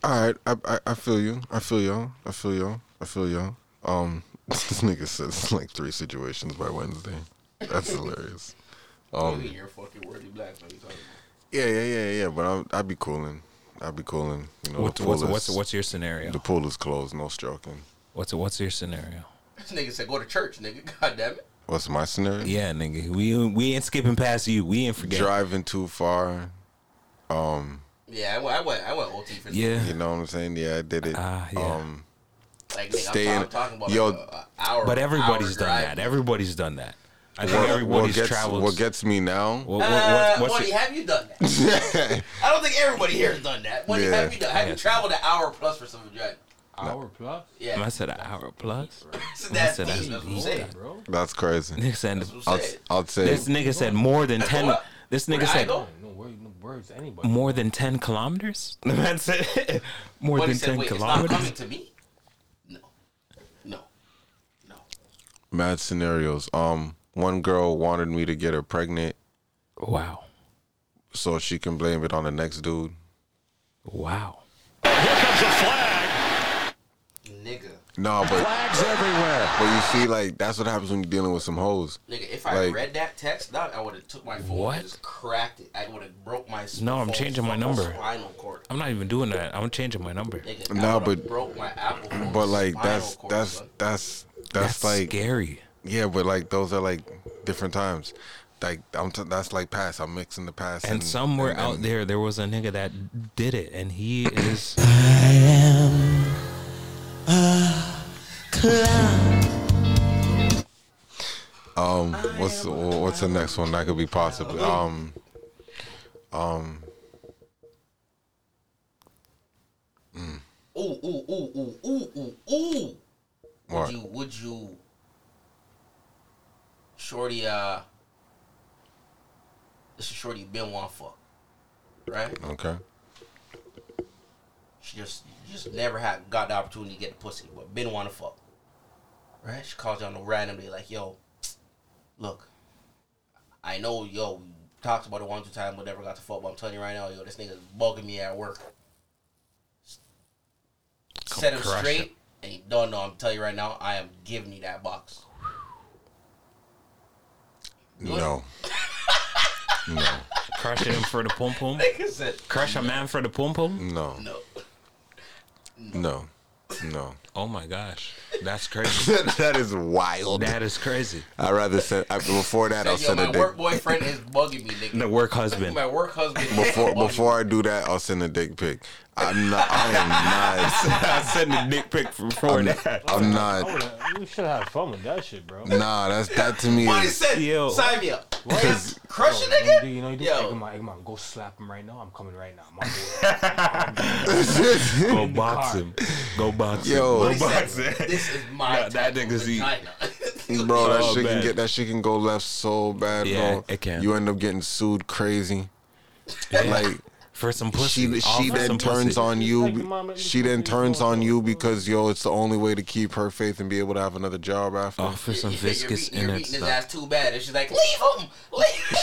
All right. I, I I feel you. I feel y'all. I feel y'all. I feel y'all. Um, [laughs] this nigga says like three situations by Wednesday. That's hilarious. Um, Um. you're fucking worthy black. What you talking about? Yeah, yeah, yeah, yeah. But I'll, I'd be cooling. I'd be cooling. You know, What's what's, is, what's what's your scenario? the pool is closed. No stroking. What's what's your scenario? This nigga said go to church, nigga. [laughs] God damn it. What's my scenario? Yeah, nigga, we we ain't skipping past you. We ain't forgetting. Driving too far. Um, Yeah, I went, I went, I went OT for this. Yeah. you know what I'm saying? Yeah, I did it. Ah, yeah. Um, Like, nigga, Staying- I'm, talking about yo, like a, a hour. But everybody's hour done drive. that. Everybody's done that. I think what, what everybody's gets traveled. what gets me now? what, what, Uh, what, what's Woody, your- have you done that? [laughs] I don't think everybody here has done that. Woody, Yeah. have you done? Have you traveled an hour plus for some drive? Hour plus, Yeah. I said an hour plus. [laughs] So I that's said that's That's what saying. bro. That's crazy. Nigga said, That's what I'll, I'm saying. I'll say this nigga said more than ten. what? This nigga said? No word, no words, anybody. more than ten kilometers. The man said more Woody than said, ten wait, it's not kilometers. coming to me? No. No. No. mad scenarios. Um, one girl wanted me to get her pregnant Wow. so she can blame it on the next dude. Wow. Here comes a flag. Nigga. No, but Flags everywhere. but you see, like that's what happens when you're dealing with some hoes. Nigga, if I Like- read that text, dog, I would have took my phone What? and just cracked it. I would have broke my. No, I'm changing my number. Spinal cord. I'm not even doing that. I'm changing my number. Nigga, I No, would've but- broke my Apple. But like that's cord, that's that's that's, That's like scary. Yeah, but like those are like different times. Like I'm t- that's like past. I'm mixing the past And somewhere and- out there, there was a nigga that did it, and he is. I am a clown. Um, what's what's the next one that could be possibly? Um, um, Ooh, ooh, ooh, ooh, ooh, ooh, ooh. what? Would you? Would you? Shorty, uh, this is Shorty been one fuck, right? Okay. She just just never had got the opportunity to get the pussy, but been one to fuck. Right? She calls you on a random day like, yo, look, I know yo we talked about it one two times, but never got to fuck. But I'm telling you right now, yo, this nigga's bugging me at work. Come Set him straight, and he don't know. I'm telling you right now, I am giving you that box. No. no. Crush him for the pum pum. Nigga said, Crush a man for the pum pum. No. no. No. No. Oh my gosh, that's [laughs] crazy. that is wild. that is crazy. I'd rather send I, before that. I'll Said, yo, send a my dick. work boyfriend is bugging me, nigga. The work husband. My work husband. Before before I do that, I'll send a dick pic. I'm not. I am [laughs] not. [laughs] I send a dick pic before that. I'm I not. would've- You should have fun with that shit, bro. Nah, that's that to me. What he Is, said? Yo. Sign me up. Cause- Crush a You know what you do? nigga. You know what you do? Yo. Hey, come on, hey, come on, go slap him right now. I'm coming right now. My boy. [laughs] Go box him. Go box him. Yo. Go box said, him. this is my Nah, that type of nigga's eat. bro, that Oh, shit can get that shit can go left so bad, Yeah, bro. it can. You end up getting sued crazy. Yeah. Like For some pussy. she she then turns pussy. on you. your mom at She then turns on on. you because yo, it's the only way to keep her faith and be able to have another job after. Oh, for some You're viscous beating- you're in it beating his stuff. ass too bad. And she's like, leave him. Leave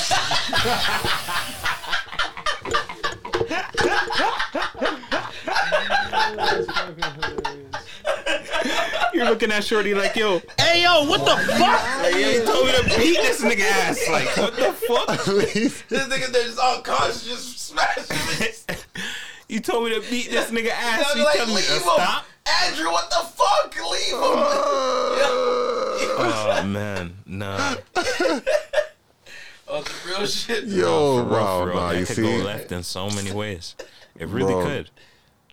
[laughs] [laughs] You're looking at Shorty like, yo, Hey yo, what the fuck? like, you ain't told me to beat this nigga ass. Like, what the fuck? [laughs] Please. This nigga there just unconscious, just smashing me. You told me to beat this nigga ass. You they're tell me leave to him. stop? Andrew, what the fuck? Leave him. [laughs] Oh man, nah. Oh, some real shit. Yo, For real, wow, for real. nah, that you could see, go left in so many ways. It really Bro. could.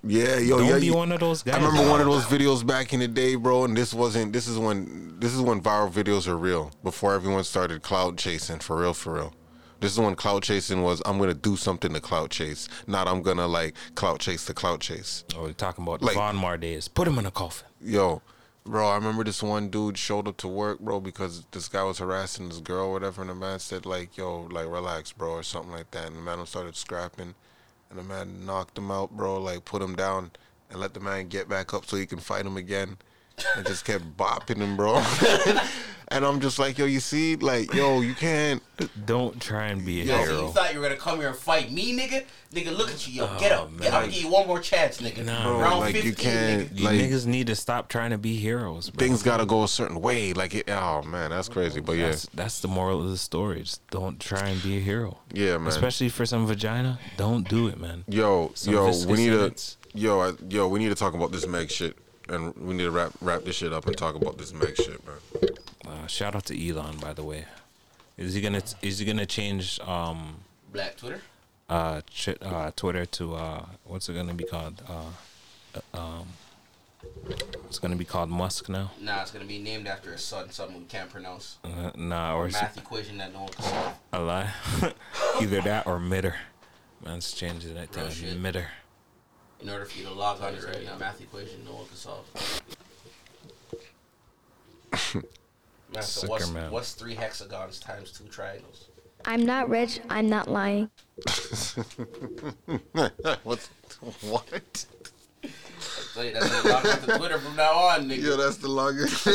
Yeah, yo, Don't yeah, be one of those guys. I remember one of those videos back in the day, bro, and this wasn't. This is when this is when viral videos are real. Before everyone started clout chasing, for real, for real. This is when clout chasing was. I'm gonna do something to clout chase, not I'm gonna like clout chase the clout chase. Oh, we're talking about Like- Von Mar days. Put him in a coffin. Yo, bro, I remember this one dude showed up to work, bro, because this guy was harassing this girl or whatever, and the man said like, "Yo, like relax, bro," or something like that, and the man started scrapping, and the man knocked him out, bro, like put him down and let the man get back up so he can fight him again, and just kept bopping him, bro. [laughs] and I'm just like, yo, you see, like, yo, you can't. Don't try and be a Yo, so hero. you thought you were gonna come here and fight me, nigga? Nigga, look at you, yo. Get oh, up. man. Get, I'm gonna give you one more chance, nigga. Nah, Bro, Round like, you can't- nigga. You niggas need to stop trying to be heroes. Bro. Things gotta go a certain way, like it. Oh man, that's crazy, but yeah, That's that's the moral of the story. Just don't try and be a hero. yeah, man. Especially for some vagina. Don't do it, man. Yo, Some yo, we need to, yo, I, yo, we need to talk about this Meg shit, and we need to wrap wrap this shit up and talk about this Meg shit, bro. Uh, shout out to Elon, by the way. Is he gonna is he gonna change um Black Twitter. uh, ch- uh Twitter to uh what's it gonna be called uh uh, um it's gonna be called Musk now. Nah, it's gonna be named after his son, something we can't pronounce. Uh, nah, or is it Math equation that no one can solve. a lie? [laughs] Either that or Mitter. Man's changing it to shit. Mitter. In order for you to log on, it's gonna be a math equation no one can solve. [laughs] Man, so Sicker what's, man. what's three hexagons times two triangles? I'm not rich. I'm not lying. What's [laughs] what? So yeah, that's gonna log on to Twitter from now on, nigga. Yo, that's the longest.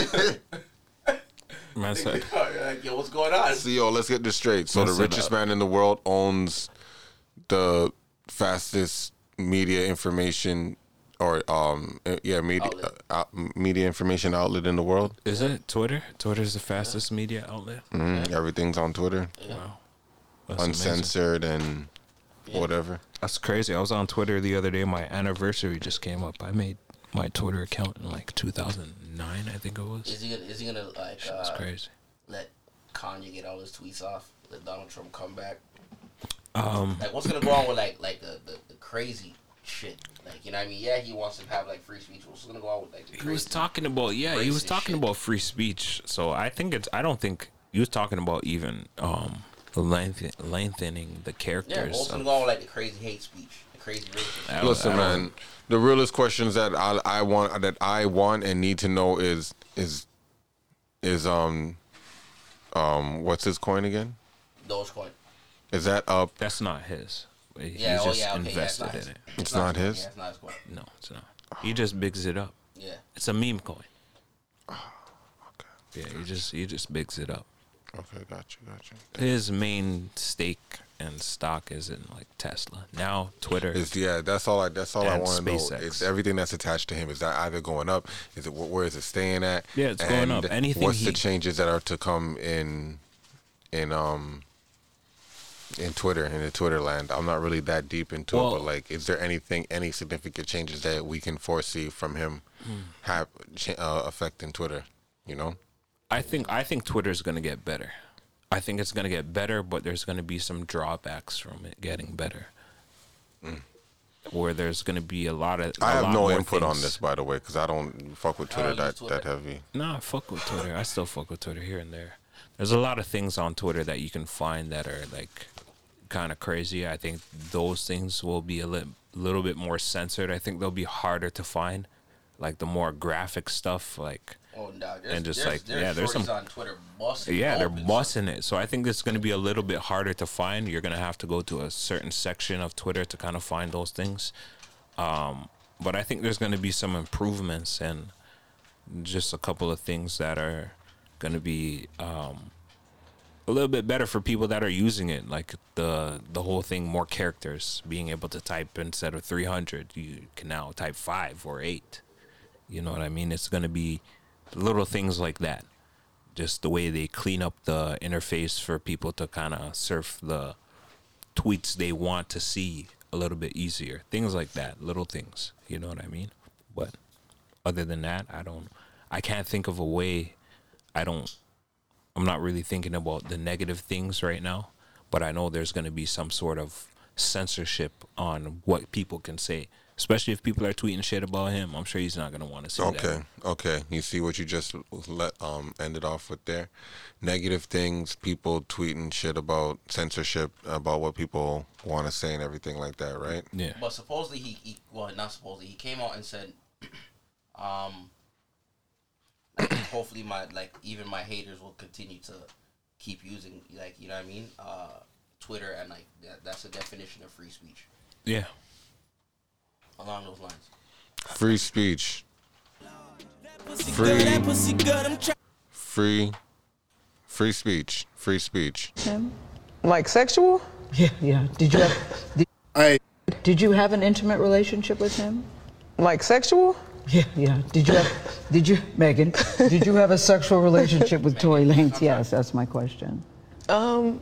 [laughs] Man said, like, yo, what's going on? So, yo, let's get this straight. So, the Listen richest up. man in the world owns the fastest media information or um uh, yeah media uh, media information outlet in the world. "Is it Twitter? Twitter is the fastest media outlet." Mhm, Everything's on Twitter, Wow, That's amazing. uncensored and whatever. That's crazy. I was on Twitter the other day. My anniversary just came up. I made my Twitter account in like 2009, I think it was. Is he gonna, is he gonna like That's uh, crazy. let Kanye get all his tweets off? Let Donald Trump come back? Um, Like, what's gonna go on with like like the, the, the crazy shit? Like, you know what I mean? Yeah, he wants to have like free speech. What's gonna go on with like the he was talking about yeah, he was talking shit. about free speech. So I think it's. I don't think he was talking about even um lengthen, lengthening the Yeah, characters. what's gonna of- go on with like the crazy hate speech, the crazy racist? Listen, man. The realest questions that I I want that I want and need to know is is is um um what's his coin again? Dogecoin. Is that up? That's not his. He Yeah, he's oh just yeah, okay, yeah, it's invested not in it. It's not his? Yeah, it's not his coin. No, it's not. He just bigs it up. Yeah. It's a meme coin. Okay. Yeah, he just he just bigs it up. Okay, got you, got you. His main stake and stock is in like Tesla. Now Twitter. Is yeah, that's all I that's all I want to know. It's everything that's attached to him. Is that either going up? Is it where is it staying at? Yeah, it's going up. Anything What's he- the changes that are to come in in um in Twitter in the Twitter land? I'm not really that deep into Well- it, but like, is there anything any significant changes that we can foresee from him Hmm. have cha- uh, affecting Twitter? You know, I think I think Twitter's gonna get better. I think it's gonna get better, but there's gonna be some drawbacks from it getting better. Where there's gonna be a lot of. Mm. I a have no more input on this, by the way, because I don't fuck with Twitter that Twitter. that heavy. Nah, I fuck with Twitter. I still fuck with Twitter here and there. There's a lot of things on Twitter that you can find that are like kind of crazy. I think those things will be a li- little bit more censored. I think they'll be harder to find, like the more graphic stuff. Like Oh, no, there's, And just there's, like, there's yeah, there's some- on Twitter busting. yeah, they're open bussing it. So I think it's going to be a little bit harder to find. You're going to have to go to a certain section of Twitter to kind of find those things. Um, but I think there's going to be some improvements and just a couple of things that are going to be um, a little bit better for people that are using it. Like the the whole thing, more characters, being able to type instead of 300, you can now type five or eight. You know what I mean? It's going to be little things like that just the way they clean up the interface for people to kind of surf the tweets they want to see a little bit easier. Things like that, little things. You know what I mean? But other than that, I don't. I can't think of a way. I don't. I'm not really thinking about the negative things right now, but I know there's going to be some sort of censorship on what people can say, especially if people are tweeting shit about him. I'm sure he's not going to want to see that. Okay, okay. You see what you just let um ended off with there. Negative things, people tweeting shit about censorship, about what people want to say and everything like that, right? Yeah. But supposedly he, he well not supposedly he came out and said, [clears throat] um, like, [clears throat] hopefully my like even my haters will continue to keep using like you know what I mean uh Twitter and like that, that's the definition of free speech Yeah. along those lines. Free speech. Free. Free. Free speech. Free speech. him? Like sexual? Yeah, yeah. Did you have [laughs] did, did you have an intimate relationship with him? Like sexual? Yeah, yeah. Did you have did you Megan, did you have a sexual relationship with Tory Lanez? Yes, that's my question. Um,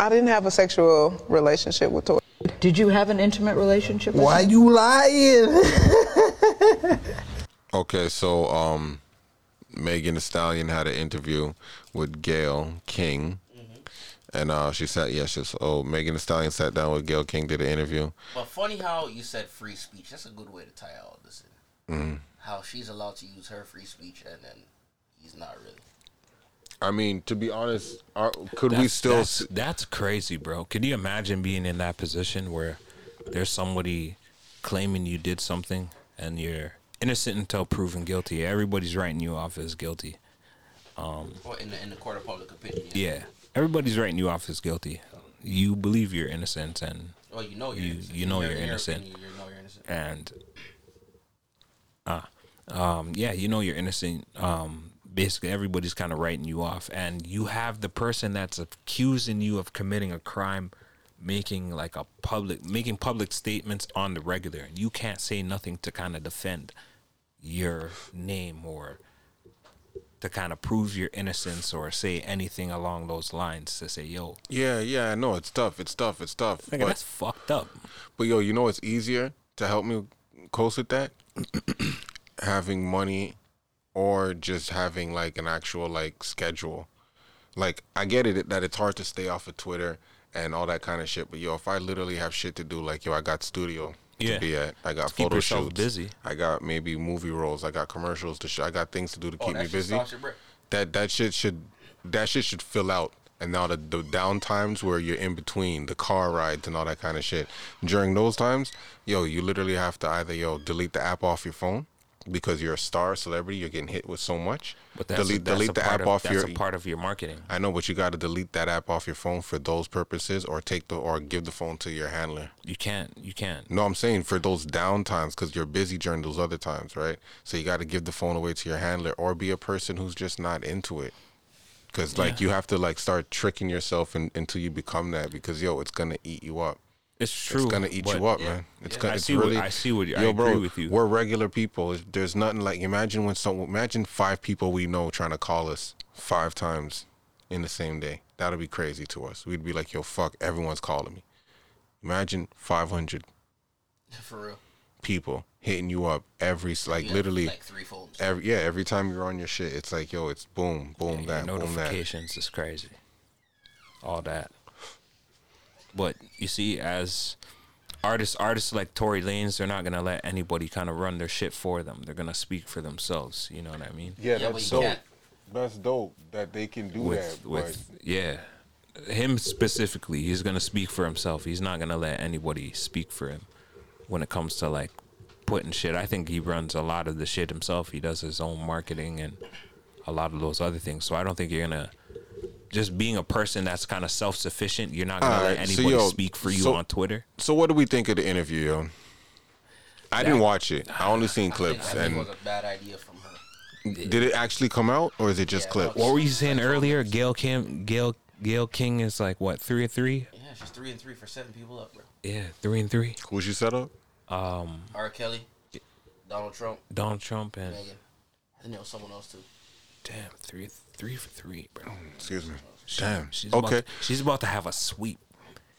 I didn't have a sexual relationship with Tory. Did you have an intimate relationship with Why him? you lying? [laughs] Okay, so um, Megan Thee Stallion had an interview with Gayle King, and uh, she said, "Yes, yeah, oh, Megan Thee Stallion sat down with Gayle King, did an interview. But funny how you said free speech. That's a good way to tie all this in. Mm. How she's allowed to use her free speech and then he's not really. I mean, to be honest, are, could we still? That's, that's crazy, bro. Can you imagine being in that position where there's somebody claiming you did something and you're innocent until proven guilty? Everybody's writing you off as guilty. Um, Or in the in the court of public opinion. yeah, everybody's writing you off as guilty. You believe you're innocent, and Well, you know you're you innocent. you know In your- you're innocent, opinion, you know you're innocent. and um, yeah, you know you're innocent. Um, basically everybody's kind of writing you off, and you have the person that's accusing you of committing a crime, making like a public, making public statements on the regular, and you can't say nothing to kind of defend your name or to kind of prove your innocence or say anything along those lines to say, yo, Yeah, yeah, I know it's tough. It's tough. It's tough. nigga, but, that's fucked up. but yo, you know it's easier to help me cope with that? Having money or just having like an actual like schedule. Like I get it that it's hard to stay off of Twitter and all that kind of shit, but yo, if I literally have shit to do, like yo, I got studio Yeah. to be at, I got To keep photo yourself shoots, busy. I got maybe movie roles, I got commercials to show, I got things to do to Oh, keep me shit busy. starts your break. That that shit should that shit should fill out. And now the, the down times where you're in between the car rides and all that kind of shit. During those times, yo, you literally have to either yo delete the app off your phone because you're a star celebrity, you're getting hit with so much. But that's delete a, that's delete the app of, off that's your a part of your marketing. I know, but you got to delete that app off your phone for those purposes, or take the or give the phone to your handler. You can't. You can't. No, I'm saying for those down times because you're busy during those other times, right? So you got to give the phone away to your handler, or be a person who's just not into it. Because like Yeah. you have to like start tricking yourself in, until you become that. Because yo, it's gonna eat you up. It's true. It's gonna eat you up, Yeah. man. It's Yeah. gonna. I it's see what- I see what you- I Yo, bro, agree with you. We're regular people. There's nothing like. Imagine when some. Imagine five people we know trying to call us five times in the same day. That'd be crazy to us. We'd be like, yo, fuck, everyone's calling me. Imagine 500 [laughs] For real. people hitting you up every like Yeah, literally like three phones. every yeah every time you're on your shit it's like yo it's boom boom Yeah, that boom that notifications is crazy. All that. But you see, as artists, artists like Tory Lanez, they're not gonna let anybody kind of run their shit for them. They're gonna speak for themselves. You know what I mean? yeah, Yeah, that's you dope can't- that's dope that they can do with that with yeah him specifically he's gonna speak for himself he's not gonna let anybody speak for him when it comes to like putting shit i think he runs a lot of the shit himself he does his own marketing and a lot of those other things so i don't think you're gonna just being a person that's kind of self-sufficient you're not gonna let Alright, so anybody yo, speak for you so- on twitter so what do we think of the interview yo I didn't watch it. I only seen I think, clips. I think it And was a bad idea from her. did it actually come out, or is it just Yeah, clips? what were you saying earlier gail kim gail gayle king is like what three or three Yeah, she's three and three for setting people up, bro. yeah three and three Who's you set up? um R. Kelly, Donald Trump, donald trump and Megan. I think there was someone else too. Damn, three three for three, bro. Excuse me. Damn. She's okay. About, she's about to have a sweep.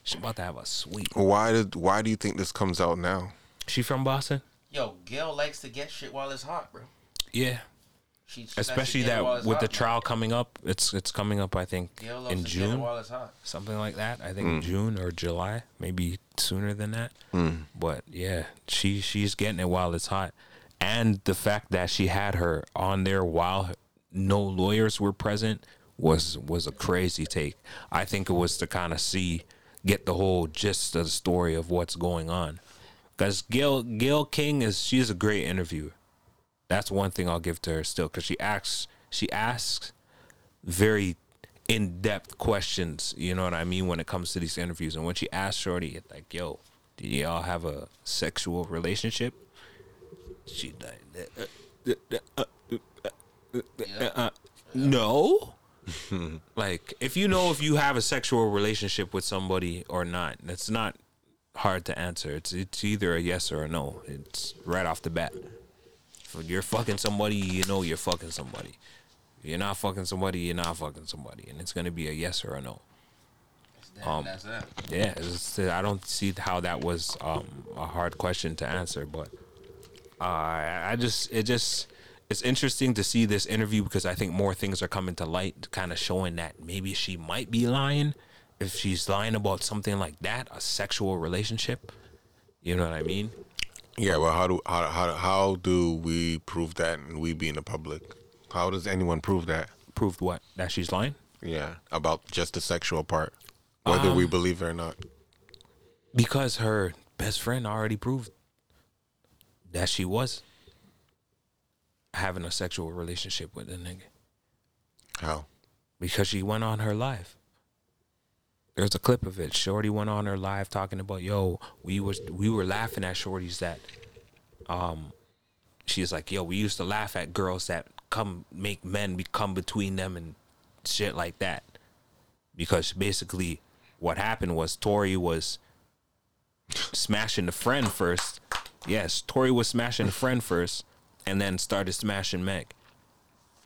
She's about to have a sweep. Why did Why do you think this comes out now? She from Boston? Yo, Gayle likes to get shit while it's hot, bro. Yeah. She, she Especially likes to get it while that it's with the hot, man. trial coming up. It's it's coming up. I think in to get it June, while it's hot. something like that. I think Mm. June or July, maybe sooner than that. Mm. But yeah, she she's getting it while it's hot, and the fact that she had her on there while no lawyers were present was was a crazy take. I think it was to kind of see get the whole gist of the story of what's going on. Because Gayle Gayle King is she's a great interviewer. That's one thing I'll give to her still because she asks she asks very in depth questions. You know what I mean when it comes to these interviews. And when she asked Shorty, like, "Yo, do y'all have a sexual relationship?" She like, uh, uh, uh, uh, uh, uh, no. [laughs] like, if you know if you have a sexual relationship with somebody or not, that's not hard to answer. It's it's either a yes or a no. It's right off the bat. If you're fucking somebody, you know you're fucking somebody. If you're not fucking somebody, you're not fucking somebody, and it's gonna be a yes or a no. Um, That's that. Yeah, I don't see how that was um, a hard question to answer, but uh, I I just it just it's interesting to see this interview because I think more things are coming to light, kind of showing that maybe she might be lying. If she's lying about something like that, a sexual relationship, you know what I mean? Yeah, well, how do how how how do we prove that and we being the public? How does anyone prove that? Proved what? That she's lying? Yeah, about just the sexual part, whether we Um, believe it or not. Because her best friend already proved that she was having a sexual relationship with a nigga. How? Because she went on her live. There's a clip of it. Shorty went on her live talking about, yo, we was we were laughing at shorties that um she's like, yo, we used to laugh at girls that come make men be come between them and shit like that. Because basically, what happened was Tory was smashing the friend first. Yes, Tory was smashing the friend first, and then started smashing Meg.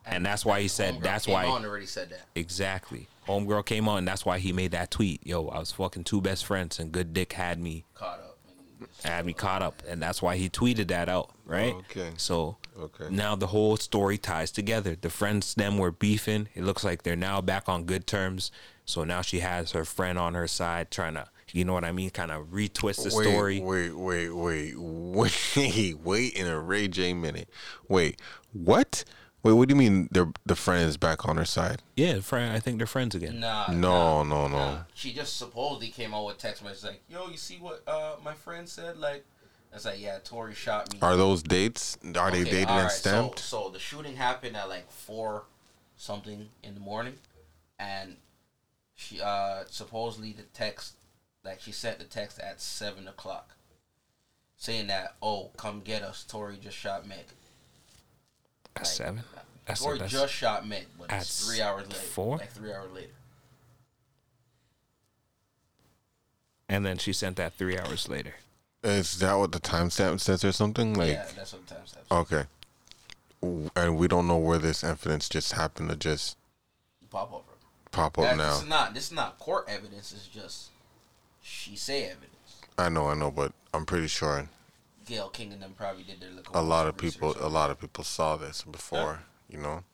And that's why he said. Homegirl That's came why. on already said that. Exactly. Homegirl came on. That's why he made that tweet. Yo, I was fucking two best friends, and good dick had me Caught up. had me caught up, and that's why he tweeted that out, right? Okay. So Okay. now the whole story ties together. The friends them were beefing. It looks like they're now back on good terms. So now she has her friend on her side, trying to, you know what I mean, kind of retwist the wait, story. Wait, wait, wait, [laughs] wait, wait in a Ray J minute. Wait, what? Wait, what do you mean the the friend is back on her side? Yeah, friend. I think they're friends again. Nah. No, no, no. She just supposedly came out with text messages like, "Yo, you see what uh, my friend said?" Like, it's like, "Yeah, Tory shot me." Are those dates? Are they dated all and stamped? So, so the shooting happened at like four something in the morning, and she uh supposedly the text like she sent the text at seven o'clock, saying that oh come get us Tory just shot Meg. At seven. That's Tory that's- just shot Meg, but at it's three hours later. four? Like three hours later. And then she sent that three hours later. Is that what the timestamp says or something? Like, yeah, that's what the time says. okay. And we don't know where this evidence just happened to just Pop over. pop up That- now. This is not this is not court evidence. It's just she say evidence. I know, I know, but I'm pretty sure Gayle King and them probably did their little. a lot of people, a lot of people saw this before. You know,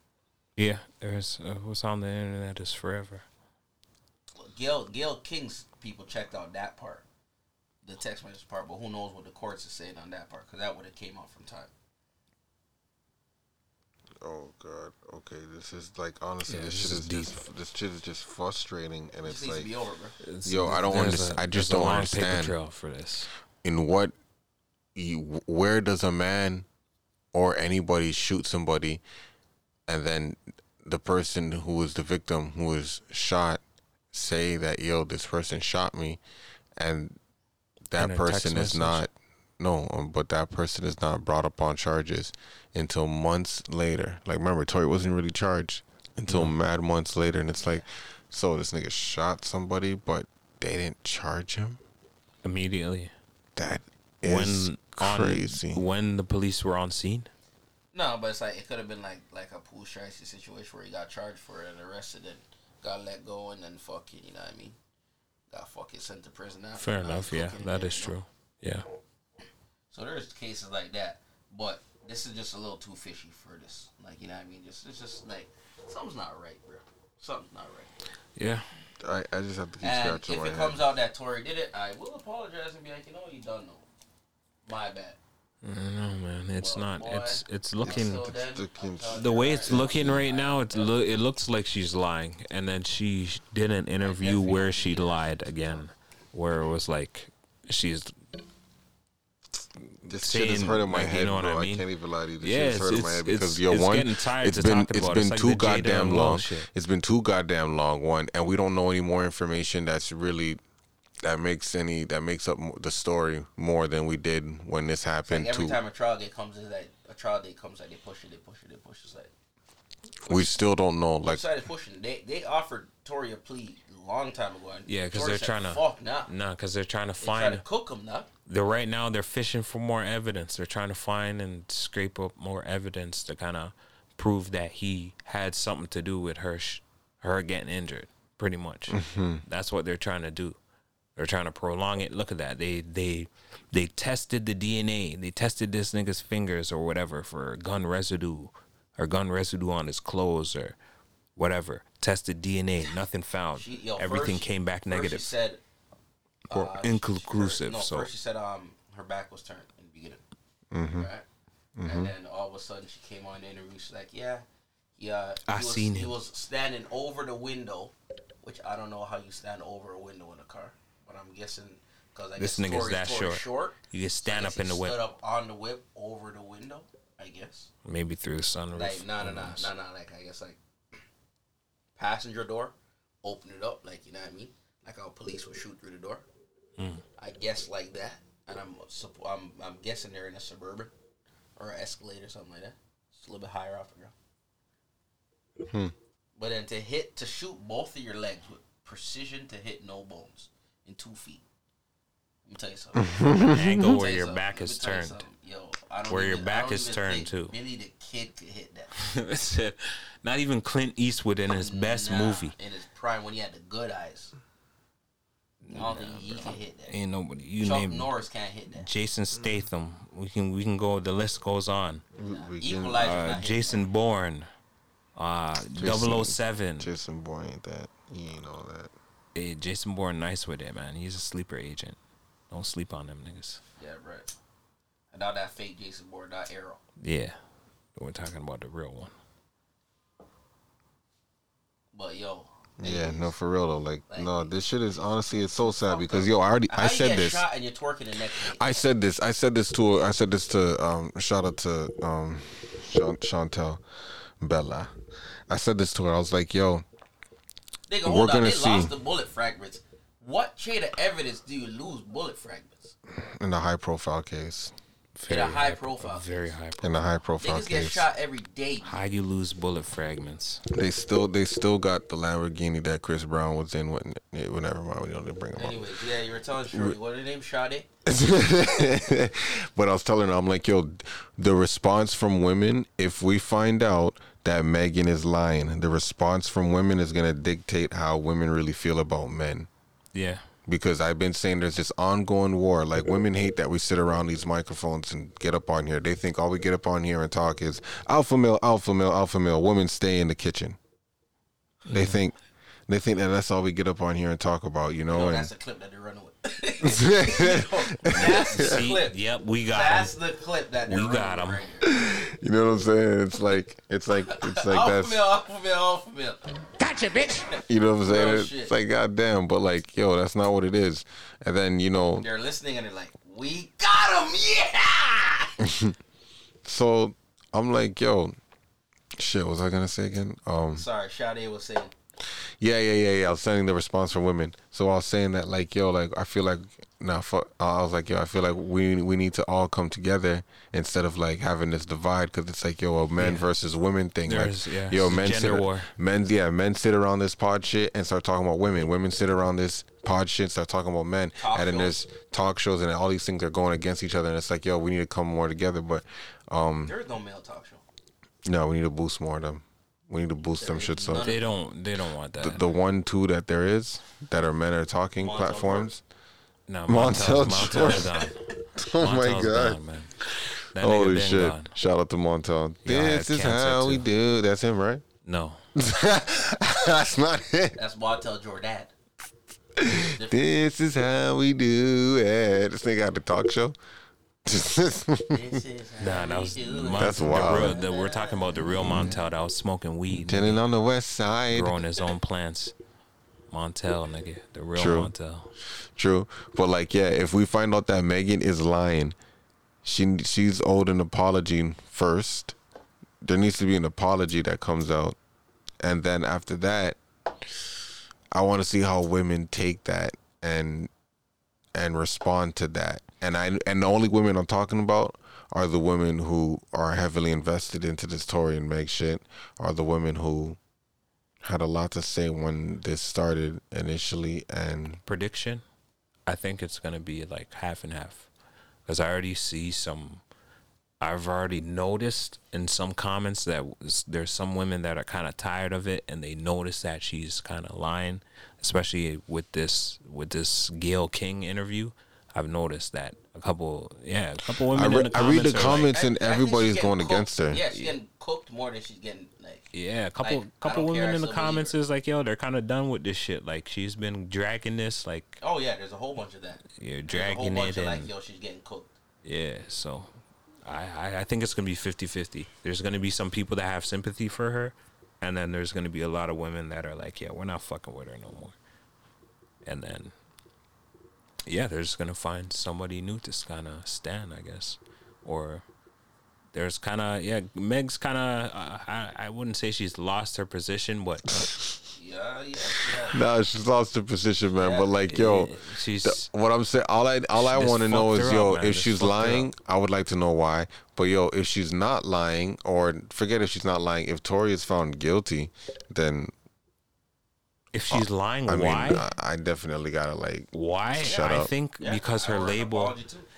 Yeah, there's uh, what's on the internet is forever. Gayle Gayle King's people checked out that part, the text message part, but who knows what the courts are saying on that part because that would have came out from time. Oh God. Okay, this is like honestly, Yeah, this this shit is is deep. just this shit is just frustrating, and it's needs to like, be over, bro. It's- yo, I don't there's understand. a- I just don't long understand paper trail for this. in what, you, where does a man or anybody shoot somebody, and then the person who was the victim who was shot say that yo, this person shot me, and that In a text person is message? not. No, um, but that person is not brought up on charges until months later. Like, remember, Tori wasn't really charged until mad months later, and it's like, so this nigga shot somebody, but they didn't charge him. Immediately. That is when crazy. On, when the police were on scene. No, but it's like it could have been like like a Pooh Shiesty situation where he got charged for it and arrested and got let go and then fucking you know what I mean, got fucking sent to prison after. Fair enough. Yeah, fucking that him, is you know? true. Yeah. So there's cases like that, but this is just a little too fishy for this. Like you know what I mean? Just it's just like something's not right, bro. Something's not right. Yeah. I, I just have to keep And scratching if my it head. comes out that Tory did it, I will apologize and be like, you know, you done know. My bad. No man, it's Well, not. boy, It's it's looking. until then, The way it's looking right now, it lo- it looks like she's lying, and then she did an interview where she lied again, where it was like she's This shit is hurting my like, head, you know bro. what I mean? I can't even lie to you. This yeah, shit is it's, hurting it's, my head it's, because yo, it's one, getting tired it's to been talk it's about. been It's like too the goddamn and long. shit. It's been too goddamn long. One, and we don't know any more information that's really that makes any that makes up the story more than we did when this It's like happened. every to time a trial date comes, is that a trial date comes, like they push it, they push it, they push it. It's like we still don't know. Like side is pushing? They they offered Tory a plea a long time ago. And Yeah, because Tory they're said, trying to fuck nah. nah, because they're trying to They try find. to cook him now. They're right now they're fishing for more evidence. They're trying to find and scrape up more evidence to kind of prove that he had something to do with her sh- her getting injured. Pretty much, Mhm. that's what they're trying to do. They're trying to prolong it. Look at that. They they they tested the DNA. They tested this nigga's fingers or whatever for gun residue or gun residue on his clothes or whatever. Tested DNA, nothing found. She, yo, Everything first- came back first negative. She said or uh, inconclusive. Her, no, so first she said um her back was turned in the beginning, Mhm. right? Mhm. And then all of a sudden she came on the interview. She's like, "Yeah, yeah." I he was, seen He was standing over the window, which I don't know how you stand over a window in a car, but I'm guessing because I This guess nigga's that short. short. You can so I stand guess up in the whip. Stood up on the whip over the window, I guess. maybe through the sunroof. Like no, no, no, no, no. Like I guess like passenger door, open it up, like you know what I mean, like how police would shoot through the door. Mm. I guess like that, and I'm I'm I'm guessing they're in a suburban or an Escalade or something like that. It's a little bit higher off the ground. Hmm. But then to hit to shoot both of your legs with precision to hit no bones in two feet. Let me tell you something. [laughs] An angle Let me where you your something. back is turned. Yo, I don't Where your even- I back don't is turned, to. too. Billy the Kid could hit that. [laughs] Not even Clint Eastwood in his best Nah, movie. in his prime when he had the good eyes. I don't think he can hit that. Ain't nobody. You Chuck name Norris can't hit that. Jason Statham. We can we can go. The list goes on. Equalizer Uh, not Jason Bourne. Uh, Jason- 007. Jason Bourne ain't that. He ain't all that. Hey, Jason Bourne, nice with it, man. He's a sleeper agent. Don't sleep on them niggas. Yeah, right. And now that fake Jason Bourne, that arrow. Yeah, we're talking about the real one. But yo, Yeah, no, for real though. Like, no, this shit is honestly, it's so sad because yo, I already, I said get this. shot and you're twerking the next day. I said this. I said this to. I said this to. Um, shout out to um, Chantel Bella. I said this to her. I was like, "Yo, Nigga, we're on. gonna They see lost the bullet fragments. What chain of evidence do you lose bullet fragments? in a high profile case, In a high profile. Very high. profile. in a high profile Niggas get case, shot every day. How do you lose bullet fragments? they still they still got the Lamborghini that Chris Brown was in. When, well, never mind. We don't need to bring him up. Anyways, yeah, you were telling Shorty. What her name? Shade? but I was telling her, I'm like, yo, the response from women, if we find out that Megan is lying, the response from women is gonna dictate how women really feel about men. Yeah. Because I've been saying there's this ongoing war. Like women hate that we sit around these microphones and get up on here. They think all we get up on here and talk is alpha male, alpha male, alpha male. Women stay in the kitchen. They think they think that that's all we get up on here and talk about, you know. No, and that's the clip that they're running with. That's the See? [laughs] clip. Yep, we got That's him. the clip that We got him. right you know what I'm saying? It's like it's like it's like [laughs] alpha that's male, alpha male, alpha male. Gotcha, bitch. You know what I'm saying? Real It's, shit. like goddamn, but like, yo, that's not what it is. And then you know, They're listening and they're like, "We got him, yeah!" [laughs] so I'm like, yo, shit. What was I gonna say again? Um, Sorry, Sade was saying. Yeah, yeah, yeah, yeah. I was sending the response from women. So I was saying that, like, yo, like, I feel like now, fuck. I was like, yo, I feel like we we need to all come together instead of like having this divide because it's like, yo, a men Yeah. versus women thing. There's- like, yeah, yo, it's men gender sit, war. men, yeah, men sit around this pod shit and start talking about women. Women sit around this pod shit, and start talking about men, Talk and then there's talk shows and all these things are going against each other. And it's like, yo, we need to come more together. But um, There is no male talk show. no, we need to boost more of them. We need to boost them shit. So They don't. They don't want that. the, the one two that there is that are men are talking Montel platforms. no, Montel Montel's, Jordan. [laughs] Oh Montel's gone. Oh my god! gone, man. That Holy shit! gone. Shout out to Montel. Yeah, I this is cancer, how we do. That's him, right? No. [laughs] That's not it. That's Montel Jordan. [laughs] This is how we do it. This nigga got the talk show. This [laughs] is Nah, that was do Mon- it. That's the wild. real- the- we're talking about the real Montel that was smoking weed, Tenant on the west side. growing his own plants. Montel, nigga, the real True. Montel. True, but like, yeah, if we find out that Megan is lying, she she's owed an apology first. There needs to be an apology that comes out, and then after that, I want to see how women take that and and respond to that. And I and the only women I'm talking about are the women who are heavily invested into this Tory and Meg shit, are the women who had a lot to say when this started initially and Prediction, I think it's gonna be like half and half, because I already see some. I've already noticed in some comments that there's some women that are kind of tired of it, and they notice that she's kind of lying, especially with this with this Gayle King interview. I've noticed that a couple, yeah, a couple women. I, in re- the I read the comments like- and I- I think everybody's going getting against her. Yeah, she's getting cooked more than she's getting like. Yeah, a couple Like, couple don't care, women in the comments is like, yo, they're kind of done with this shit. Like she's been dragging this, like Oh yeah, there's a whole bunch of that. you're There's a whole dragging bunch it, of like, yo, she's getting cooked. yeah. So, I, I I think it's gonna be 50-50. There's gonna be some people that have sympathy for her, and then there's gonna be a lot of women that are like, yeah, we're not fucking with her no more. And then, yeah, they're just gonna find somebody new to kind of stand, I guess, or there's kind of yeah, Meg's kind of uh, I I wouldn't say she's lost her position, but Yeah, yeah, yeah. Nah, she's lost her position, man. But like, yo, she's the- what I'm saying. All I all I want to know is, yo, up, if she's lying, I would like to know why. But yo, if she's not lying, or forget if she's not lying, if Tory is found guilty, then if she's lying, I why? I, I definitely gotta like Why? Shut I up. think because her label.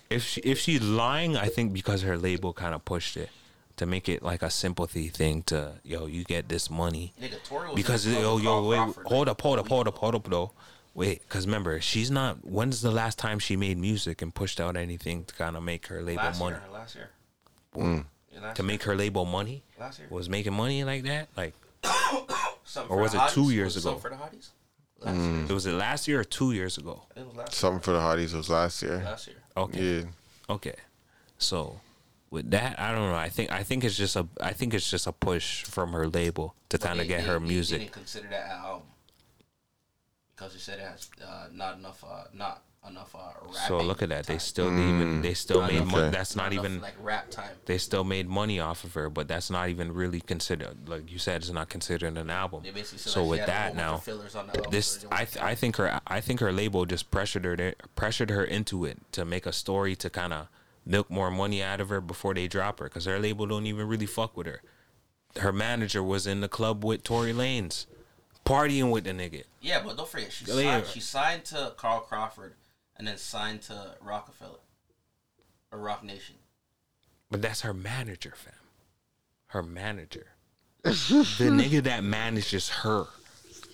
If she if she's lying, I think because her label kind of pushed it to make it like a sympathy thing to yo, you get this money. Nigga, Because in yo yo Carl wait Crawford, hold up hold up hold up hold up though. Wait, because remember, she's not. When's the last time she made music and pushed out anything to kind of make her label Last money? year, last year. Mm. Yeah, last To year. make her label money? Last year. Was making money like that? Like, [coughs] [coughs] Something or was the it two years Was ago? something for the hotties? Mm. Was it last year or two years ago? It was last something for the hotties was last year. Last year. Okay. Yeah. Okay. So with that, I don't know. I think I think it's just a I think it's just a push from her label to kind of get they- her they music. didn't consider that album because you said it has uh, not enough, uh, not enough uh, rapping. So look at that. They still Mm. even they still Not made enough- money. That's not, not enough, even like rap time. They still made money off of her, but that's not even really considered. Like you said, it's not considered an album. They basically So like, with that now, fillers on the this I th- I think her I think her label just pressured her to, pressured her into it to make a story to kind of milk more money out of her before they drop her because her label don't even really fuck with her. Her manager was in the club with Tory Lanez, partying with the nigga. Yeah, but don't forget she Yeah. signed, she signed to Carl Crawford and then signed to Roc-A-Fella or Roc Nation. But that's her manager, fam. Her manager. [laughs] the nigga that manages her.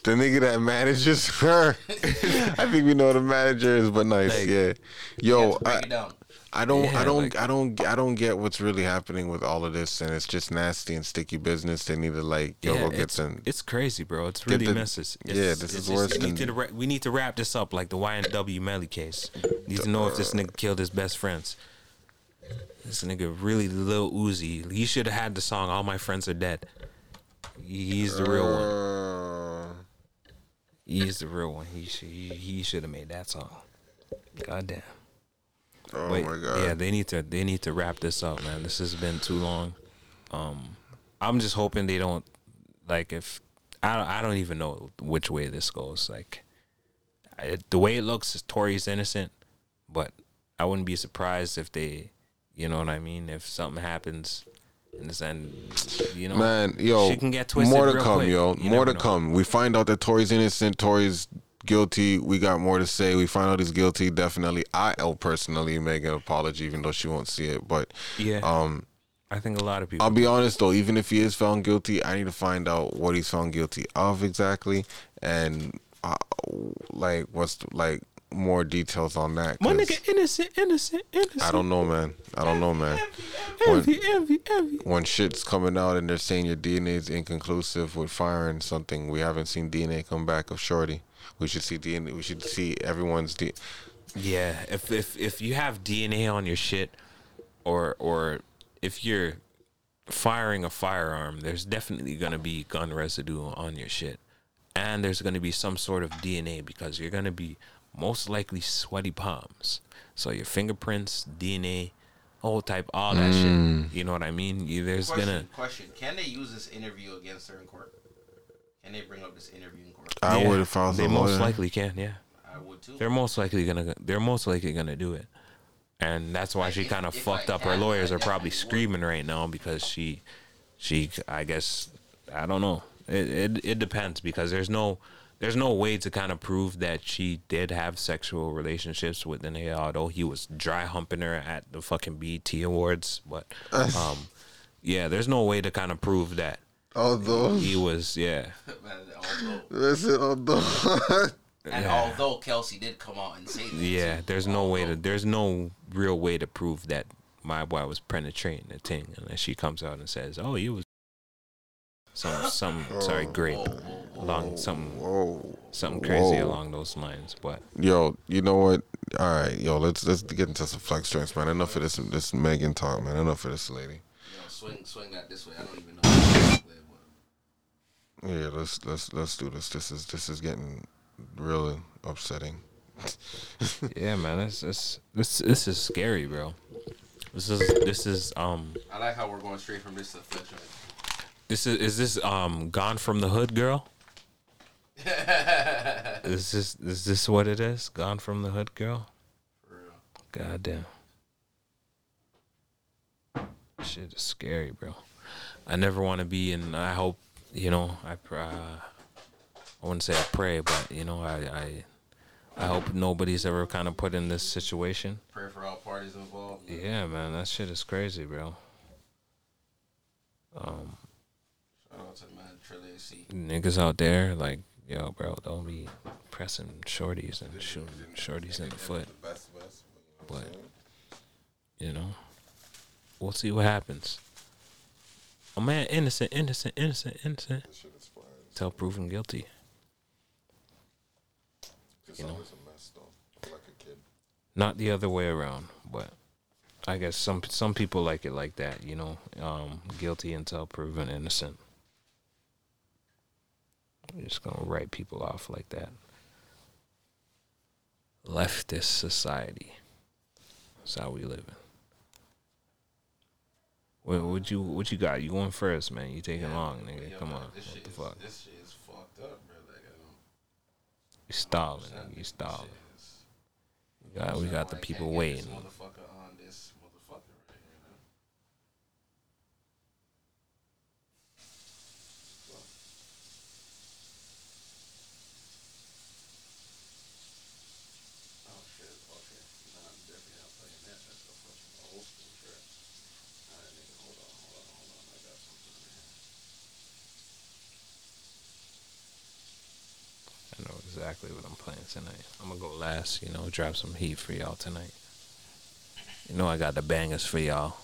The nigga that manages her. [laughs] I think we know the manager is, but nice, Like, yeah. Yo, Break I, it down. I don't, Yeah, I don't, like- I don't, I don't get what's really happening with all of this, and it's just nasty and sticky business. They need to like, yo, yeah, go get some. it's crazy, bro. It's really the- messes. yeah, this it's is worse we need, ra- we need to wrap this up like the YNW Melly case. Need to know if this nigga killed his best friends. This nigga really Lil Uzi. He should have had the song "All My Friends Are Dead." He's the real one. Uh, He's the real one. He should he, he should have made that song. God damn. Oh Wait, my god. Yeah, they need to they need to wrap this up, man. This has been too long. Um, I'm just hoping they don't like if I don't, I don't even know which way this goes. Like I, the way it looks, is Tory's innocent, but I wouldn't be surprised if they, you know what I mean, if something happens. and this end, you know, Man, yo, she can get twisted. more to come, quick. yo. You more to know. come. We find out that Tory's innocent. Tory's guilty. We got more to say. We find out he's guilty. Definitely, I'll personally make an apology, even though she won't see it. But Yeah, um, I think a lot of people. I'll be honest though. Even if he is found guilty, I need to find out what he's found guilty of exactly, and uh, like what's like more details on that. My nigga, innocent, innocent, innocent. I don't know, man. I don't know, man. When, Envy, envy, envy. when shit's coming out and they're saying your DNA is inconclusive with firing something, we haven't seen DNA come back of Shorty. We should see DNA. We should see everyone's DNA. Yeah, if if if you have DNA on your shit, or or if you're firing a firearm, there's definitely gonna be gun residue on your shit, and there's gonna be some sort of DNA because you're gonna be most likely sweaty palms. So your fingerprints, DNA, whole type, all that Mm. shit. You know what I mean? You, there's Question, gonna question. Can they use this interview against her in court? Can they bring up this interview in court? I Yeah, would if I was They a most lawyer. likely can. Yeah. I would too. They're most likely gonna. They're most likely gonna do it, and that's why Like, she kind of fucked I up. Her lawyers are probably screaming right now because she, she. I guess I don't know. It it, it depends because there's no. There's no way to kind of prove that she did have sexual relationships with the nigga, although he was dry humping her at the fucking BET Awards. But, um, yeah, there's no way to kind of prove that Although, he was, yeah, Man, although, listen, although. and Yeah. although Kelsey did come out and say that, Yeah, there's no way to. There's no real way to prove that my boy was penetrating the thing unless she comes out and says, "Oh, you was some some sorry oh, great along some something crazy Whoa. along those lines." But Yo, you know what? All right, yo, let's let's get into some flex drinks, man. Enough of this this Megan talk, man. Enough of this lady. you know, swing swing that this way. I don't even know. how to play, but- Yeah, let's let's let's do this. This is this is getting really upsetting. [laughs] yeah, man, this this this this is scary, bro. This is this is um I like how we're going straight from this to flex right. this is is this um gone from the hood girl? [laughs] is this is this what it is? Gone from the hood girl? For real. God damn. Shit is scary, bro. I never want to be in. I hope you know. I uh, I wouldn't say I pray, but you know, I I I hope nobody's ever kind of put in this situation. Pray for all parties involved. Yeah, man, that shit is crazy, bro. Um, Shout out to man C. niggas out there, like, yo, bro, don't be pressing shorties and shooting shorties in the foot. But you know, we'll see what happens. A man, innocent, innocent, innocent, innocent, till proven guilty. You know. a mess though. Like a kid. Not the other way around, but I guess some some people like it like that. You know, um, guilty until proven innocent. We're just gonna write people off like that. Leftist society. That's how we living. What what you what you got? You going first, man? You taking long, nigga? Yo, Come bro, on, This what shit the is, fuck? This shit is fucked up, bro. Like. You stalling, nigga. You stalling. We got we got the people waiting. This motherfucker on this motherfucker right here. Man. Oh shit, okay. Nah, I'm definitely not playing that. That's the fucking old school track. Alright, nigga, hold on, hold on, hold on. I got something in here. I know exactly what I'm playing tonight. I'm gonna go last, you know, drop some heat for y'all tonight. You know I got the bangers for y'all.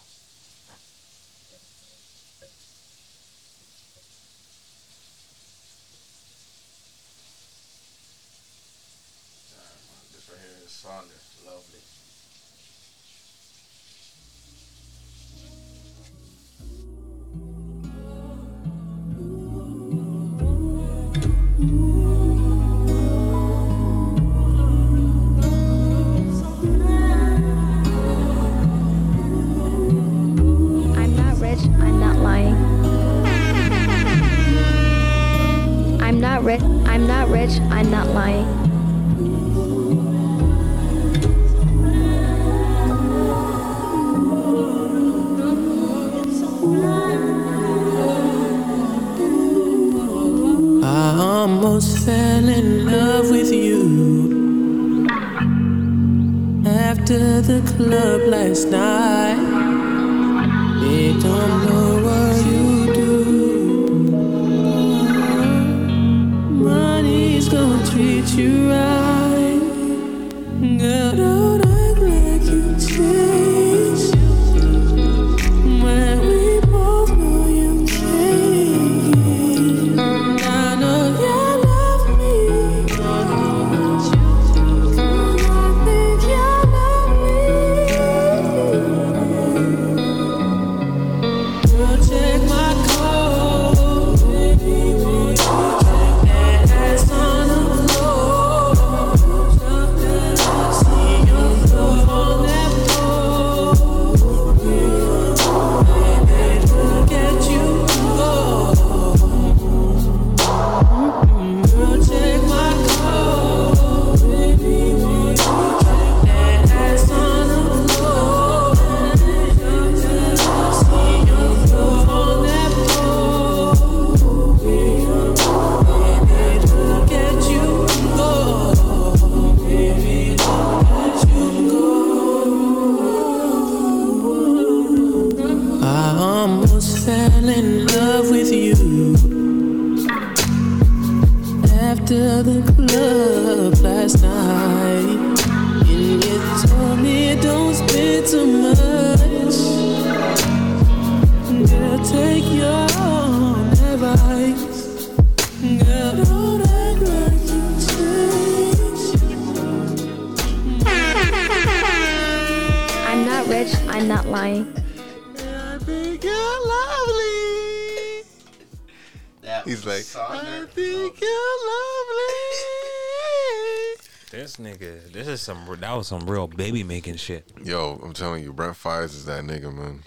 That was some real baby making shit. Yo, I'm telling you, Brent Faiyaz is that nigga, man.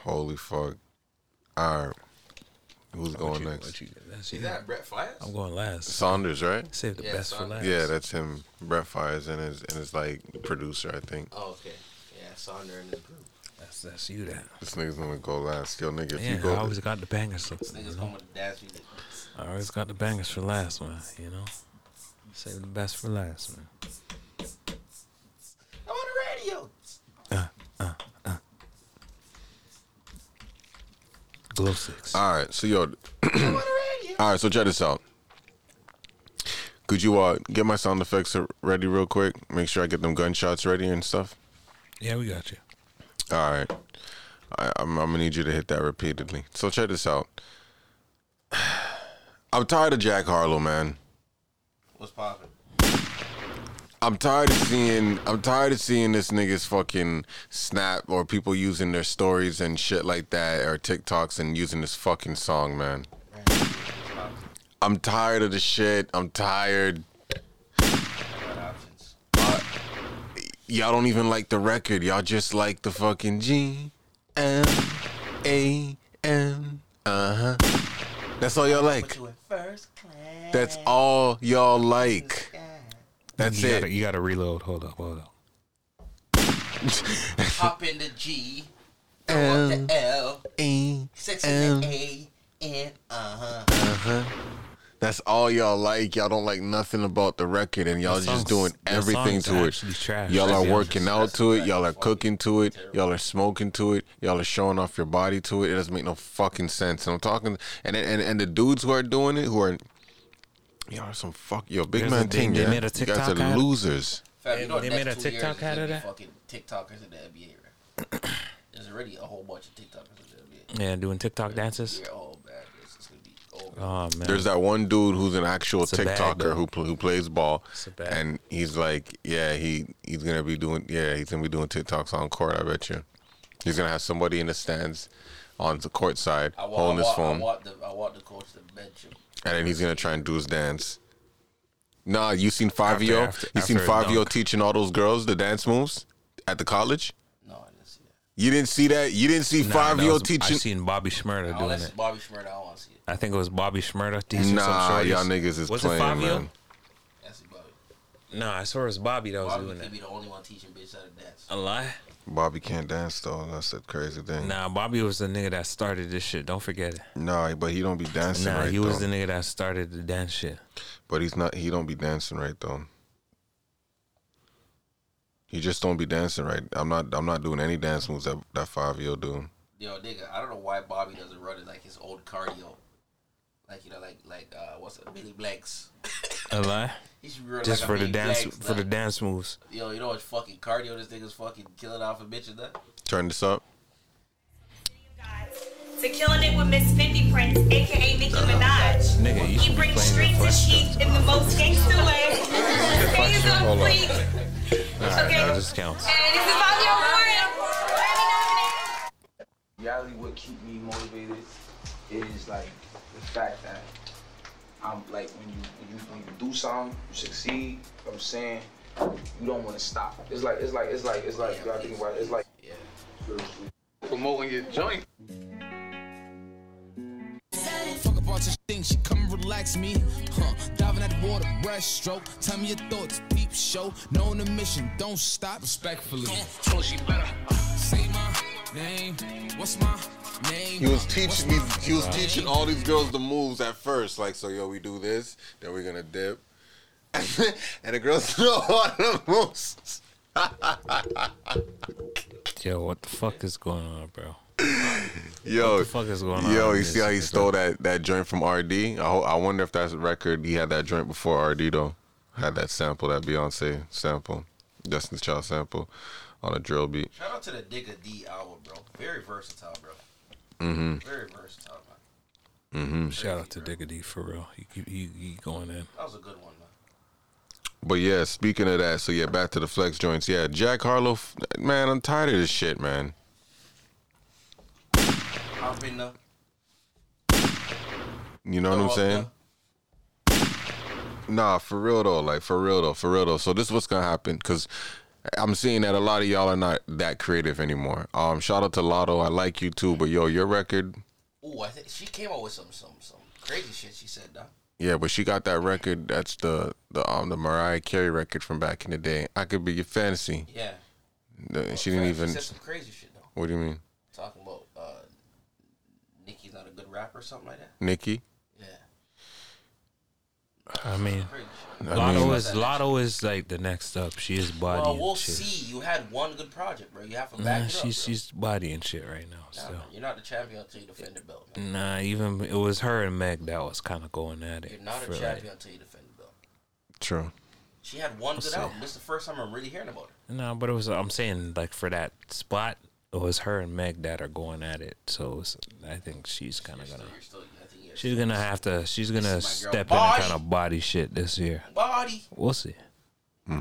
Holy fuck. All right. Who's going you- next? what you- that's Is you. that Brett Fires? I'm going last. Saunders, right? Save the Yeah, best for Saunders. last. Yeah, that's him. Brent Faiyaz and his and his like producer, I think. Oh, okay. Yeah, Sonder and his group. That's that's you. That. This nigga's gonna go last. Yo, nigga, if Yeah, you go I always got the bangers. So, This nigga's going with the dance music. I always got the bangers for last, man. You know, save the best for last, man. I'm on the. Glow six. All right, so yo, [clears throat] all right, so check this out. Could you uh get my sound effects ready real quick? Make sure I get them gunshots ready and stuff. Yeah, we got you. All right, I, I'm, I'm gonna need you to hit that repeatedly. So check this out. [sighs] I'm tired of Jack Harlow, man. What's poppin'? I'm tired of seeing I'm tired of seeing this nigga's fucking snap or people using their stories and shit like that or TikToks and using this fucking song, man. I'm tired of the shit. I'm tired. Uh, y'all don't even like the record. Y'all just like the fucking G M A M. Uh huh. That's all y'all like. That's all y'all like. That's you it. Gotta, you gotta reload. Hold up, hold up. [laughs] Hop in the G. Throw up the L. E Six in the A. And uh huh. Uh-huh. That's all y'all like. Y'all don't like nothing about the record, and y'all The just doing everything to it. trash. Y'all are working out to it. Y'all are cooking to it. Y'all are smoking to it. Y'all are showing off your body to it. It doesn't make no fucking sense. And I'm talking, and and and the dudes who are doing it, who are, y'all are some fuck. Yo, big There's man a- they- thing, they yeah. made a You guys TikTok are ad? losers. Fam, They- you know they the made next a two years TikTok is gonna out of be that? Fucking TikTokers in the NBA, right? There's already a whole bunch of TikTokers in the NBA. Yeah, doing TikTok dances. Yeah, oh man, it's, it's gonna be over. Oh man. There's that one dude who's an actual It's a bag, TikToker who pl- who plays ball, a bag. and he's like, yeah, he he's gonna be doing, yeah, he's gonna be doing TikToks on court. I bet you, he's gonna have somebody in the stands on the court side I, wa- holding I, his wa- phone, I want the I want the coach to bench him. And then he's gonna try and do his dance. Nah, you seen Fivio? after- You seen after a Fivio dunk. teaching all those girls the dance moves at the college? No, I didn't see that. You didn't see that? You didn't see Nah, Five was- teaching? I seen Bobby Shmurda Oh, doing that's it. Bobby Shmurda. I don't want to see it. I think it was Bobby Shmurda teaching some Nah, shorties. y'all niggas is was playing, it Fivio? man. That's Bobby. No, I saw it was Bobby that was Bobby doing could that. be the only one teaching bitches how to dance. A lie? Bobby can't dance though. That's the crazy thing. Nah, Bobby was the nigga that started this shit. Don't forget it. Nah, but he don't be dancing Nah, right he was though. the nigga that started the dance shit. But he's not. He don't be dancing right though. He just don't be dancing right. I'm not. I'm not doing any dance moves that that Fivio do. Yo, nigga, I don't know why Bobby doesn't run it like his old cardio. Like you know, like like uh, what's it, Billy Blanks. A lie? [laughs] He should be Just like a for the Billy dance Blanks, for the dance moves. Yo, you know what fucking cardio this nigga's fucking killing off a bitch and that? Turn this up. To killing it with Miss Fendi Prince, aka Nicki Minaj. Nigga, you He should be brings playing the streets and flex. in the most gangster way. [laughs] Hands on Hold on. Alright, Okay. that just counts. And this is Fivio Foreign. reality what keep me motivated is like the fact that I'm like when you when you when you do something, you succeed. You know what I'm saying you don't want to stop. It's like it's like it's like it's like you gotta think about it. It's like Promoting your joint. Fuck a bunch of she come and relax me. Huh, diving at the water, breaststroke. Tell me your thoughts, peep show. Knowing the mission, don't stop. Respectfully. So she better uh, say my name. What's my name? He was teaching me. He was teaching all these girls the moves at first. Like, so yo, we do this, then we're gonna dip, [laughs] and the girls [laughs] know all the moves. [laughs] Yo, what the fuck is going on, bro? Yo, What the fuck is going on Yo, you see how he stole that, that joint from RD? I, ho- I wonder if that's a record. He had that joint before RD though. Had that sample, that Beyonce sample, Destiny's Child sample, on a drill beat. Shout out to the Digga D album, bro. Very versatile, bro. Mm-hmm. Very versatile. Mm-hmm. Shout out to Diggity for real. He he, he going in. That was a good one, man. But yeah, speaking of that, so yeah, back to the flex joints. Yeah, Jack Harlow, man, I'm tired of this shit, man. Hop in the You know what I'm saying? up Nah, for real though. Like for real though. For real though. So this is what's gonna happen because I'm seeing that a lot of y'all are not that creative anymore. Um, shout out to Latto. I like you too, but yo, your record. Ooh, I think she came up with some some some crazy shit. She said, though. Yeah, but she got that record. That's the the um the Mariah Carey record from back in the day. I could be your fantasy. Yeah. The- she didn't even. She even. said some crazy shit though. What do you mean, Talking about uh, Nicki's not a good rapper or something like that. Nicki? Yeah. I mean, I Latto mean- is Latto is like the next up. She is body Well, we'll shit. see. You had one good project, bro. You have to Nah, back it up. she's bro. she's body and shit right now. Nah, Still, man, you're not the champion until you defend the belt. nah. Even it was her and Meg that was kind of going at it. You're not for, a like- champion until you defend the belt. True. She had one We'll good see. album. This is the first time I'm really hearing about her. No, but it was. I'm saying like for that spot, it was her and Meg that are going at it. So it's, I think she's kind of gonna. She's gonna have to. She's gonna This is step in and kind of body shit this year. Body. We'll see.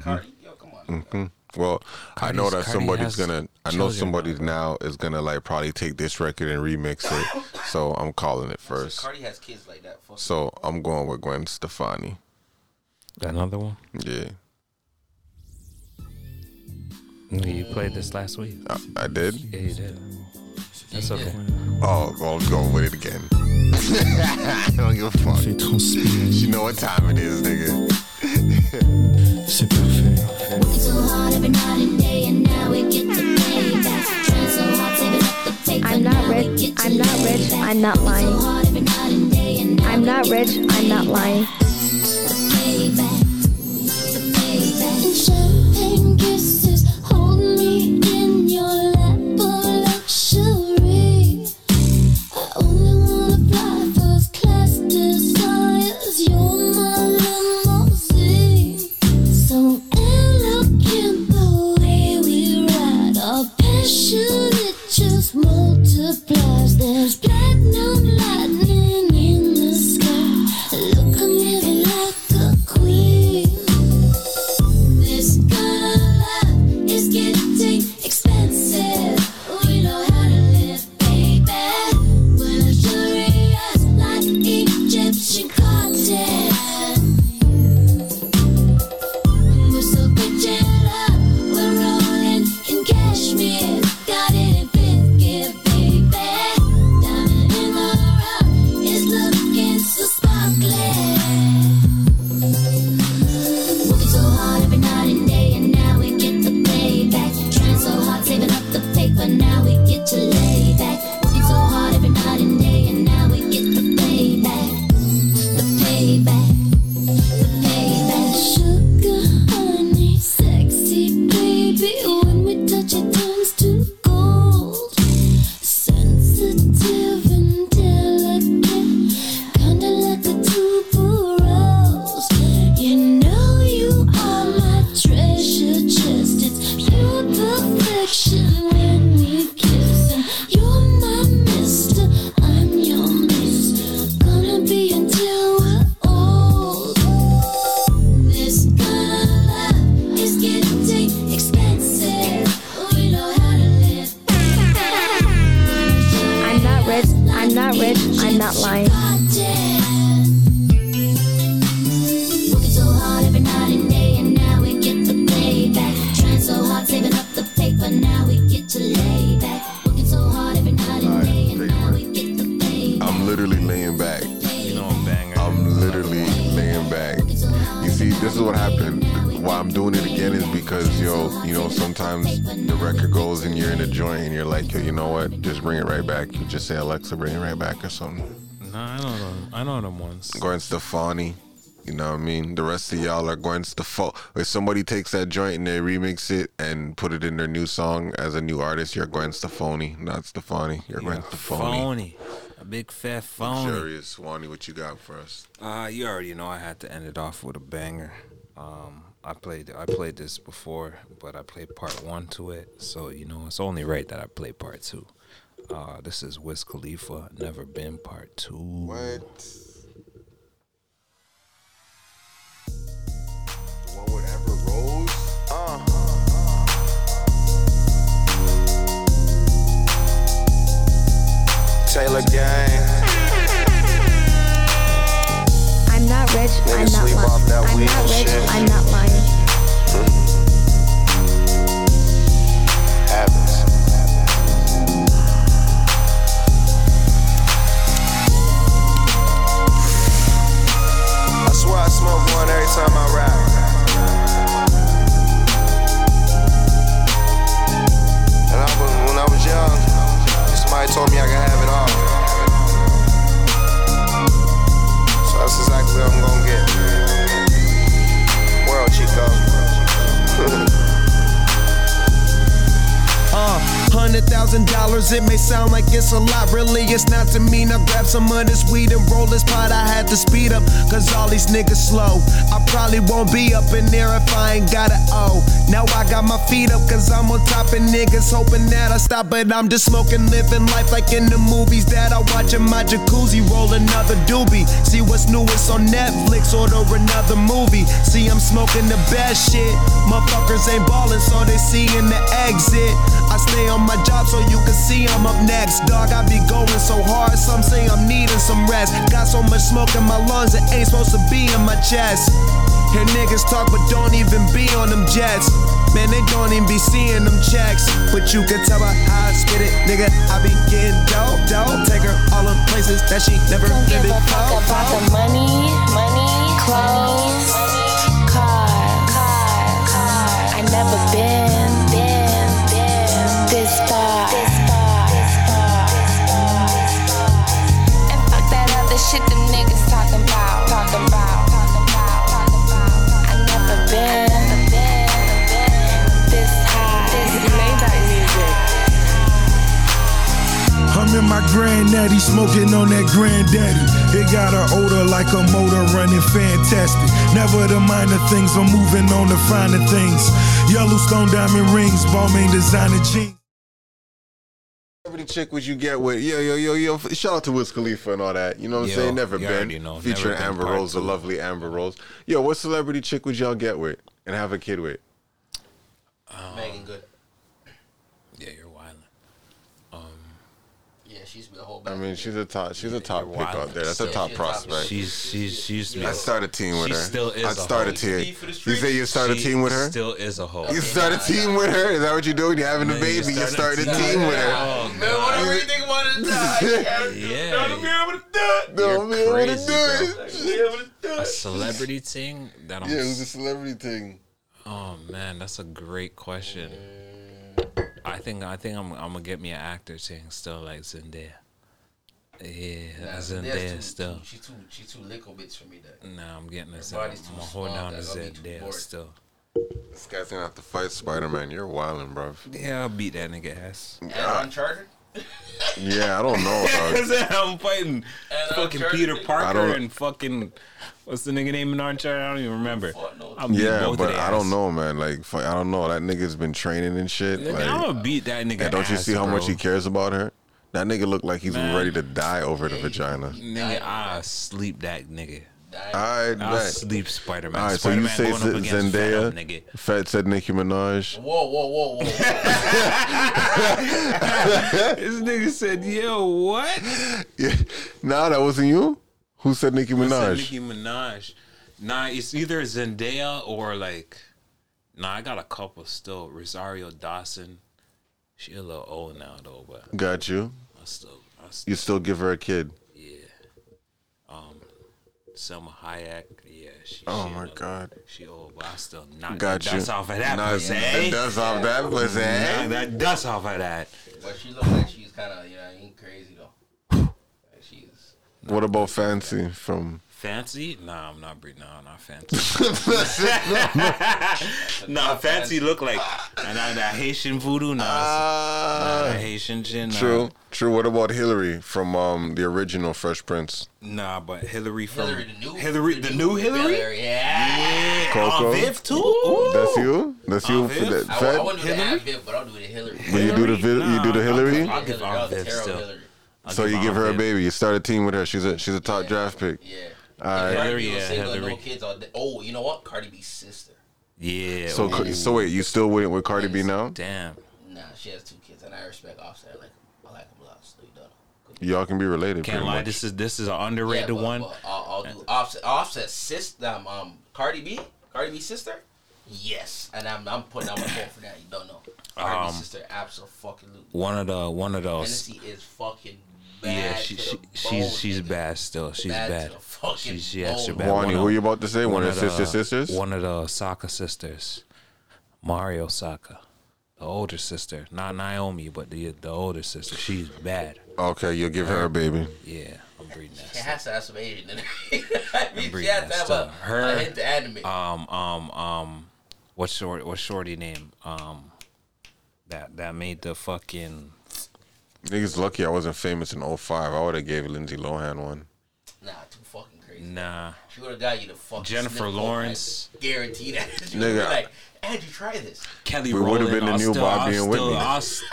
Cardi, yo, come on. hmm Well, I know that Cardi somebody's gonna. I know children somebody now is gonna like probably take this record and remix it. [laughs] so I'm calling it first. Cardi has kids like that. Fuck So I'm going with Gwen Stefani. Another one. Yeah, You played this last week. I, I did. Yeah, you did. That's okay. Oh, well, I'm going with it again. [laughs] I don't give a fuck. You know what time it is, nigga. [laughs] C'est parfait. Working so hard every night and day, and now we get the payback. Trying so hard, saving up the paper. I'm not rich. I'm not rich. I'm not lying. I'm not rich. I'm not lying. And champagne Gwen Stefani. You know what I mean? The rest of y'all are Gwen Stefani. If somebody takes that joint and they remix it and put it in their new song as a new artist, you're Gwen Stefani, not Stefani. You're Gwen Stefani. Phony. A big fat phony. Luxurious Swanee, what you got for us? Uh, you already know I had to end it off with a banger. Um, I played I played this before, but I played part one to it, so you know it's only right that I play part two. Uh, this is Wiz Khalifa, Never Been Part Two. What? Uh. Taylor Gang. Some of this weed and roll this pot. I had to speed up, cause all these niggas slow. I probably won't be up in there if I ain't got it. Oh, now I got my feet up, cause I'm on top of niggas, hoping that I stop. But I'm just smoking, living life like in the movies that I watch in my jacuzzi. Roll another doobie. See what's newest on Netflix, order another movie. See, I'm smoking the best shit. Motherfuckers ain't ballin', so they see in the exit. Stay on my job so you can see I'm up next. Dog, I be going so hard, some say I'm needing some rest. Got so much smoke in my lungs, it ain't supposed to be in my chest. Hear niggas talk, but don't even be on them jets. Man, they don't even be seeing them checks. But you can tell by how I spit it, nigga. I be getting dope, dope. Take her all them places that she never Don't give a fuck about the money, money, clothes, car, car, car. I never been, that shit them niggas talking about, talking about, talking about, talking about. I never been, never been, been this high, this Maybach music. I'm in my granddaddy smoking on that granddaddy. It got an odor like a motor running fantastic. Never the minor things, I'm moving on the finer things. Yellowstone diamond rings, Balmain designer jeans. Celebrity chick would you get with? Yo, yo, yo, yo. Shout out to Wiz Khalifa and all that. You know what I'm Yo, saying? Never been. already know. Featuring Never been Amber part Rose, the lovely Amber Rose. Yo, what celebrity chick would y'all get with and have a kid with? Meagan Good. Yeah, you're wild. Yeah, she used to whole. I mean, she's a top. She's a top pick out there. That's a top she's a top prospect. She's she's she used to be. I'd a- start a team with she her. Still is I'd a start a team. You say you start a team with her? Still is a hoe. You start a team with her? Is that what you're doing? You're having a baby. You start start a a team. team with her. Oh, Man, whatever you think about it. [laughs] Yeah. Don't be able to do it. Don't be able to crazy, do it. Be able to do A celebrity thing that I'm. Yeah, it was a celebrity thing. Oh man, that's a great question. I think I think I'm I'm gonna get me an actor thing still like Zendaya. Yeah, Nah, Zendaya Zendaya's too- still. too- She too, she too little bitch for me. That Nah, I'm getting Her this. body's I'm gonna hold small, down to that I'll be Zendaya still. This guy's gonna have to fight Spider Man. You're wildin', bro. Yeah, I'll beat that nigga ass. and Uncharted. Yeah, I don't know. [laughs] I'm fighting And fucking Uncharted. Peter Parker don't- and fucking what's the nigga name in Uncharted? I don't even remember. I'm Yeah, both but of I don't know, man. Like, fu- I don't know. That nigga's been training and shit. Like, I'm gonna beat that nigga. and don't you see how much he cares about her? That nigga look like he's Man. ready to die over the vagina. Nigga, I sleep that nigga. I I'll bet. sleep Spider Man. All right, so Spider you Man say going up Z- Zendaya, Venom, nigga. Said Nicki Minaj. Whoa, whoa, whoa, whoa. [laughs] this nigga said, "Yo, what?" Yeah, nah, that wasn't you. Who said Nicki I said Minaj? Nicki Minaj. Nah, it's either Zendaya or like. Nah, I got a couple still. Rosario Dawson. She a little old now though, but Got you. I still, I still You still give her a kid. Salma Hayek. Yeah, she. Oh she my another- god. She old, but I still knock Got that you. dust off of that Knock pussy. the eh? dust off that pussy, eh? Knock that dust off of that. But she look like she's kind of, you know, ain't crazy though. Like she's. What about Fancy from? Fancy? Nah, I'm not. bre- Nah, not fancy. [laughs] [laughs] nah, fancy look like and that, that Haitian voodoo. Nah, nah, Haitian shit. Nah. True, true. What about Hillary from um the original Fresh Prince? Nah, but Hillary from Hillary, the new- Hillary, the, new Hillary. Hillary, yeah. Coco? On Viv too. Ooh. That's you. That's you. Aunt For Viv? that, I, I Fed? wouldn't do the Aunt Viv, but I'll do the Hillary. But you do the vi- you do the Hillary. I'll give Hillary, Aunt that was Viv still. Hillary. I'll So you give her a baby. You start a team with her. She's a she's a top draft pick. Yeah. All If right. Cardi B was yeah, single and no kids all day. Oh, you know what? Cardi B's sister. Yeah. So ooh. so wait, you still with with Cardi B now? damn. Nah, she has two kids, and I respect Offset. I like I like him a lot. So you don't know. Y'all can be related. Can't lie, much. this is this is an Yeah, underrated but, one. but I'll, I'll do Offset. Offset sister. Um, um, Cardi B. Cardi B sister. Yes, and I'm I'm putting out my phone for that. You don't know. Cardi Um, B sister, absolutely. One of the one of those. Hennessy is fucking bad. Yeah, she, she she's she's bad still. She's Bad to bad. the fucking She's she extra bone. bad. Wani, One who of- you about to say? One of the sister sisters? One of the Saka sisters, Mari Osaka, the older sister, not Naomi, but the the older sister. She's bad. Okay, you'll give her a baby. Yeah, I'm breeding that. She has to have some Asian in her. [laughs] I I'm mean, she has to have stuff. a, Her, a hint to anime. um, um, um, what's short? What's shorty name? Um, that that made the fucking Niggas lucky I wasn't famous in 05. I would have gave Lindsay Lohan one. Nah, too fucking crazy. nah. She would have got you the fucking Jennifer Lawrence. coke, I Guarantee that. [laughs] She would be Nigga. like, Andrew, try this. Kelly We would've been the I'll new still, Bobby I'll and still, Whitney. I'll, s-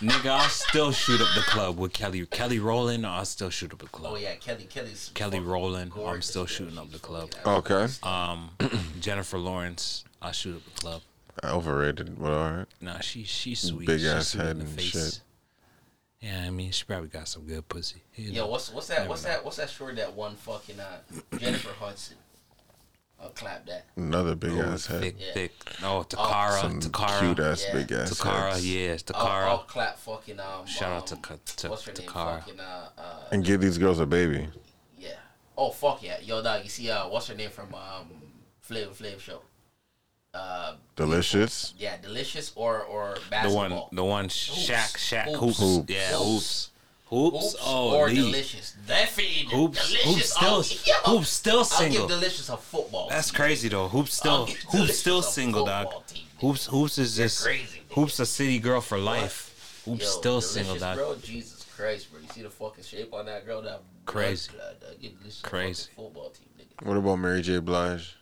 nigga, I'll still shoot up the club with Kelly. Kelly Rowland. I'll still shoot up the club. Oh yeah, Kelly. Kelly's Kelly fucking Rowland. I'm still shooting up the club. Okay. Um, [clears throat] Jennifer Lawrence. I'll shoot up the club. Overrated, but all right. Nah, she she's sweet. Big She's ass sweet in head the and face. shit. Yeah, I mean, she probably got some good pussy. You Yo, know. what's what's that? Never What's know. that? What's that short that one fucking uh, Jennifer Hudson? I'll clap that. Another big Oh, ass head. thick, Yeah. thick. Oh, Takara, Some Takara, cute ass Yeah. big ass Takara, heads. yeah, I'll, I'll clap fucking um. Shout out to um, to what's her name? Takara. Fucking uh, uh And give these girls a baby. yeah. Oh fuck yeah, yo dog. You see uh, what's her name from um Flavor Flav show? Uh, Delicious. yeah, delicious or or basketball. The one, the one, Shaq, Shaq, hoops, Hoops. yeah, Hoops. hoops, hoops. Hoops oh, or Lee. delicious. Definitely Hoops, delicious. hoops still, I'll, yo, hoops still I'll single. give delicious a football. That's team. crazy though. Hoops still, hoops still single, dog. team. Hoops, hoops is You're just, crazy. hoops a city girl for life. Hoops Yo, still single, dog. Bro, Jesus Christ, bro. You see the fucking shape on that girl? That Crazy. Blood, dog. Give Crazy. Football team, nigga. What about Mary J. Blige?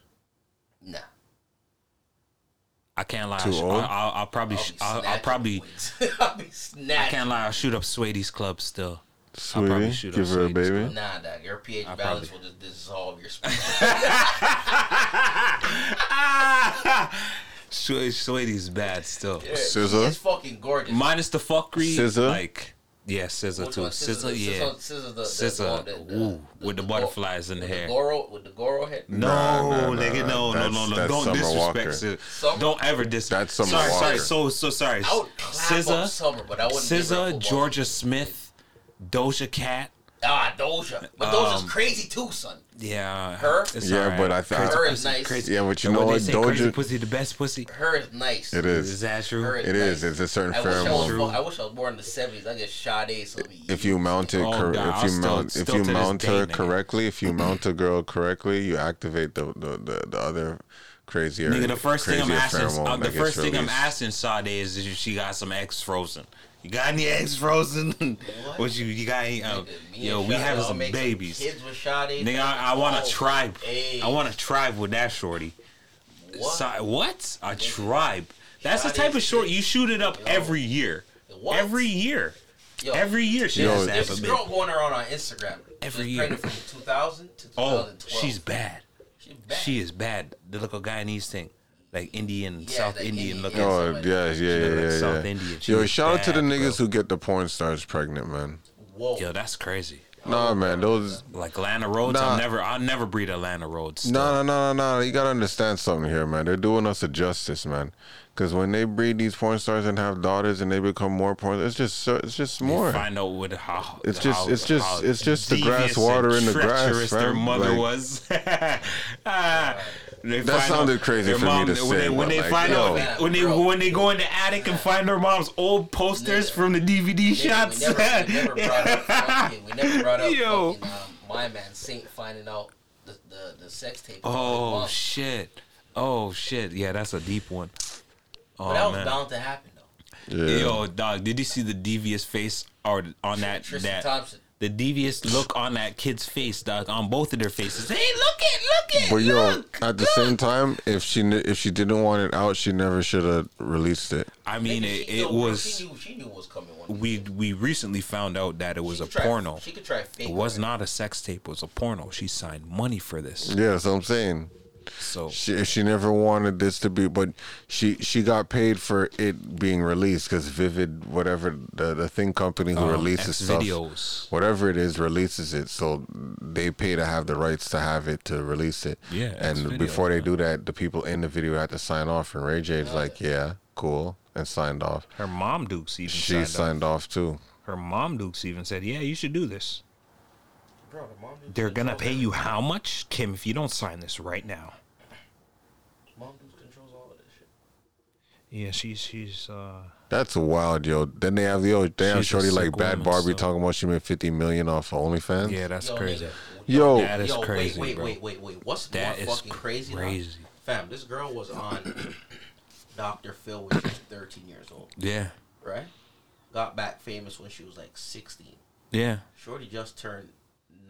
Nah. I can't lie. Too I'll, old? I'll, I'll probably, I'll be I'll, I'll probably. [laughs] I'll be I can't lie. I'll shoot up Saweetie's club still. I'll probably shoot give up her a baby. club. Nah, dog. Your pH I'll balance probably- will just dissolve your sperm. Swa- Saweetie's bad still. Yeah, SZA? It's fucking gorgeous. Minus the fuckery. SZA? Like, yeah, SZA too. one? SZA, yeah. SZA, the, the, SZA, one the- ooh, with the Go- butterflies in the with hair. Goro, with the Goro head. No, nigga, no, no, no, no. Don't disrespect Walker. SZA. Summer- Don't ever disrespect. That's Summer sorry, sorry. Walker. So, so sorry. I would SZA, Summer, but I wouldn't give her a SZA, Jorja Smith, Doja Cat. Ah, Doja. But Doja's Um, crazy too, son. Yeah, Her? It's Yeah, alright. but I th- Crazy Her is nice. Crazy. Yeah, but you And know what? They say crazy pussy, the best pussy. Her is nice. It Is is. that true? Her It is. It's a certain I wish I, was, pheromone. I wish I was born in the seventies. I get Sade so be If you mount it, Oh, cor- God, if I'll you still- mount, if you to this mount day, her nigga. correctly, if you mount a girl correctly, you activate the the, the, the other crazier. Nigga, the first thing I'm asking, pheromone uh, the first gets thing I'm asking Sade is if she got some eggs frozen. You got any eggs frozen? [laughs] what you you got? Any, uh, Me yo, we Sade, having I'll some babies. kids with Sade. Nigga, I, I want Oh, a tribe. hey. I want a tribe with that shorty. What? Si- what? A tribe? That's the type of short you shoot it up every year. What? Every year. Yo, Every year she Yo, has to There's this a girl going around on Instagram. Every year. from 2000 to 2012. Oh, she's bad. She's bad. She is bad. The little Guyanese thing, like Indian, Yeah, South like Indian Indian, looking. yeah. Oh somebody- yeah, yeah, She yeah, like yeah, South. Indian. She Yo, was shout out to the niggas bro. who get the porn stars pregnant, man. Whoa. Yo, that's crazy. Nah, man, those. Like Lana Rhoades, Nah. I'll never, I'll never breed a Lana Rhoades. still. No, no, no, no, no. You gotta understand something here, man. They're doing us a justice, man. Because when they breed these porn stars and have daughters and they become more porn, it's just so- it's just more. Find out what how It's just- how- it's just- how it's just the grass water in the grass, treacherous Their mother Like- was. [laughs] Ah, they That sounded crazy their for me mom- to when say, They, when they like, find yo. out when they Bro. when they go in the attic and find their mom's old posters Nigga. from the DVD Nigga, shots. We never, we never brought up [laughs] fucking, we never brought up Yo. fucking, um, my man Saint finding out the, the, the sex tape. oh shit! Oh shit! Yeah, that's a deep one. Oh But that was man. bound to happen though. Yeah. Yo, dog, did you see the devious face or on that Tristan that Thompson. The devious look on that kid's face, dog, on both of their faces? Hey, look it, look it. But yo, look, at the same time, if she if she didn't want it out, she never should have released it. I mean, Maybe it, it knew- was. She knew, she knew what was coming. We we recently found out that it was a try- porno. She could try fake. It was not a sex tape. It was a porno. She signed money for this. Yeah, that's what I'm saying. So She she never wanted this to be, but she she got paid for it being released because Vivid, whatever the the thing company who Um, releases stuff, Xvideos. whatever it is, releases it. So they pay to have the rights to have it to release it. Yeah, and before they do that, the people in the video had to sign off, and Ray J's like, yeah, cool, and signed off. her mom Dukes even She signed, signed off too. Her mom Dukes even said, "Yeah, you should do this." Bro, mom They're gonna pay you how much, Kim, if you don't sign this right now? Mom controls all of this shit. Yeah, she's she's uh That's wild, yo. Then they have the yo, they have She's a Shorty like sick Bad woman, Barbie so- talking about she made fifty million off OnlyFans. Yeah, that's Yo, crazy. nigga, Yo, that is Yo, crazy, wait, wait, bro. wait, wait, wait. What's That more is fucking crazy? now? crazy. Fam, this girl was on [coughs] Dr. Phil when she was 13 years old. Yeah. Right? Got back famous when she was like 16. Yeah. Shorty just turned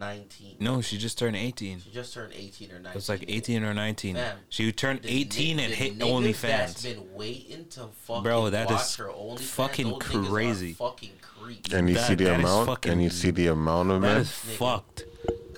19. No, she just turned 18. She just turned 18 or 19. It was like 18 or 19. Fam, She turned 18 ni- and hit niggas That's OnlyFans. been waiting to fucking Bro, that watch is her OnlyFans. fucking Those crazy. fucking creeps. And you That- see the amount, fucking- and you see the amount of That men. fucked.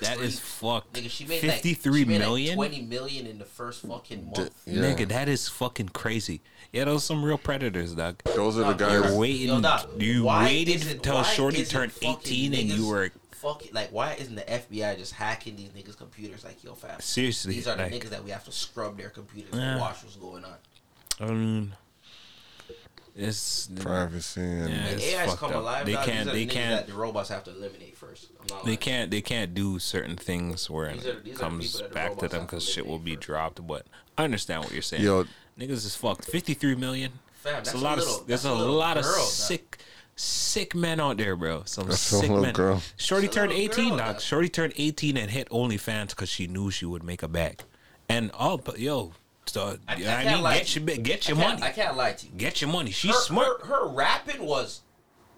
That is fucked. Nigga, she made 53 like, she made million? Like 20 million in the first fucking month. Nigga, that is fucking crazy. Yeah, those some real predators, dog. Those are the guys. You're guys- waiting. Yo, dog, you waited until Shorty turned 18 and you niggas were fucking like why isn't the FBI just hacking these niggas' computers like yo fam? Seriously, these are the like- niggas that we have to scrub their computers Yeah. and watch what's going on. I mean, it's privacy and yeah, When it's AI's fucked come up. alive, They dog, can't. these are They the can't. that the robots have to eliminate first. They lying. can't. They can't do certain things where These it are- these are the comes the back to them because shit will eliminate be dropped. But I understand what you're saying. Yo. niggas is fucked. Fifty three million. Fam, There's that's a a lot little- of. There's that's a a lot of girl, dog. sick, sick men out there, bro. Some That's sick little men. girl. Shorty That's turned eighteen, girl, dog. dog. Shorty turned eighteen and hit OnlyFans because she knew she would make a bag. And oh, but yo, so, I- I I, mean, get to your get your I money. I can't lie to you. Get your money. She's her, smart. Her, her rapping was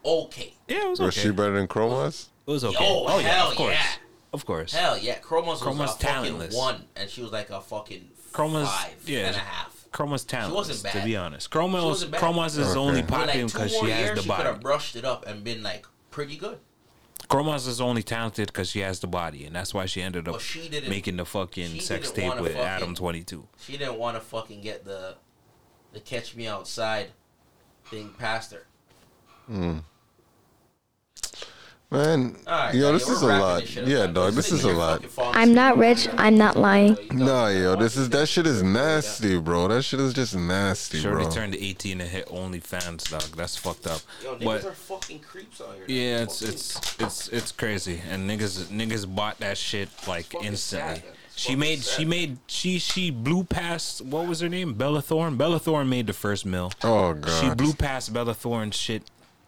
okay. Yeah, it was Was okay. she better than Chromas? It was okay. Yo, oh yeah, hell of course, yeah. of course. Hell yeah, Chroma's was Chroma's a fucking one, and she was like a fucking Chroma's five yeah, and a half. Chroma's talentless. wasn't To be honest, She Chroma's wasn't bad. Chroma's is Okay. only With, popular like, two because more she has years, the she could have brushed it up and been like pretty good. Chroma's is only talented because she has the body, and that's why she ended up But she didn't- making the fucking sex tape with fucking- Adam Twenty Two. She didn't want to fucking get the the catch me outside thing past her. Hmm. Man, Alright, yo, yeah, this we're is a lot. this up, Yeah, dog, this is a lot. I'm not rich. I'm not lying. Nah, yo, this is that shit is nasty, bro. That shit is just nasty, Shorty bro. turned eighteen and hit OnlyFans, dog. That's fucked up. Yo, niggas But are fucking creeps out here. yeah, it's it's it's it's crazy, and niggas niggas bought that shit like instantly. sad, She made sad. she made she she blew past what was her name Bella Thorne. Bella Thorne made the first mill. Oh god. She blew past Bella Thorne's shit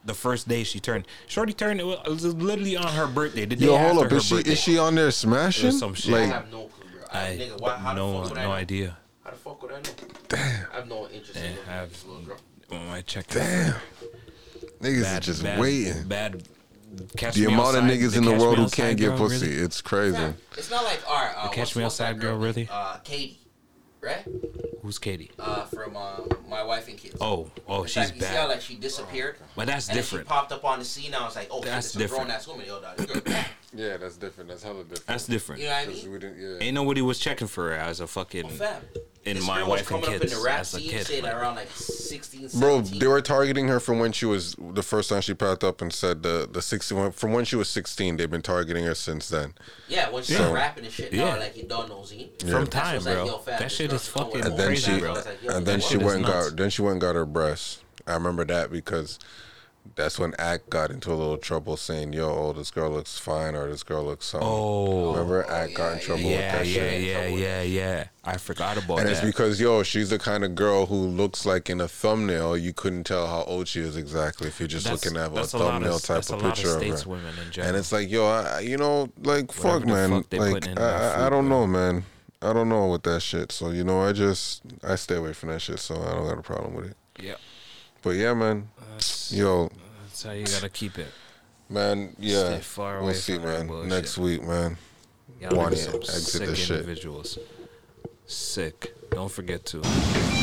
the first day she turned. Shorty turned. It was it was literally on her birthday. The day Yo, after hold up. her Is she birthday. is she on there smashing? some shit. I have no clue, bro. I, I nigga, why, how no the fuck would I no know? idea. How the fuck would I know? Damn. I have no interest in I have- this little girl. Oh, I checked. damn. Niggas Bad, are just bad, waiting. Bad. Catch The Me amount of niggas in the world who can't get girl, pussy. really? It's crazy. Fam, It's not like, all right, uh, Catch Me what's that Outside girl, really? Uh, Katie, right? Who's Katie? Uh, from uh, My Wife and Kids. Oh, oh, It's she's like, You see how bad. like she disappeared? But that's and then different. She popped up on the scene. I was like, oh, That's shit, this a different. grown ass woman. Yo, dog, this girl bad. [laughs] Yeah, that's different. That's hella different. That's different. You know what I mean? We didn't, yeah. Ain't nobody was checking for her as a fucking Oh, fam. In This my wife and coming up kids in the rap as a scene, kid. saying like- around like 16, Bro, they were targeting her from when she was the first time she popped up and said the the sixteen from when she was sixteen. They've been targeting her since then. Yeah, when she So- was rapping and shit, Yeah. now, like, you don't know Zine. From time, what's like, bro. fam, that shit is should come with fucking And then crazy, she bro. Like, and then she went and got then she went and got her breasts. I remember that because that's when Act got into a little trouble saying, "Yo, oh, this girl looks fine," or "This girl looks something." Oh. remember Act got in trouble with that yeah, shit. yeah, yeah, yeah. Yeah. I forgot about And that. it's because yo, she's the kind of girl who looks like in a thumbnail you couldn't tell how old she is exactly if you're just That's- looking at a that's a lot of- thumbnail type that's of a lot of picture of, stateswomen in her. general. And it's like yo, I, you know, like Whatever fuck, man, fuck like I, that I, I don't bro. know, man. I don't know with that shit. So you know, I just I stay away from that shit. So I don't got a problem with it. yeah, But yeah, man, that's, yo, that's how you gotta keep it. man, yeah, Stay far we'll see, man. Next week, man. Y'all Wani, niggas exit sick the shit. individuals. Sick. Don't forget to.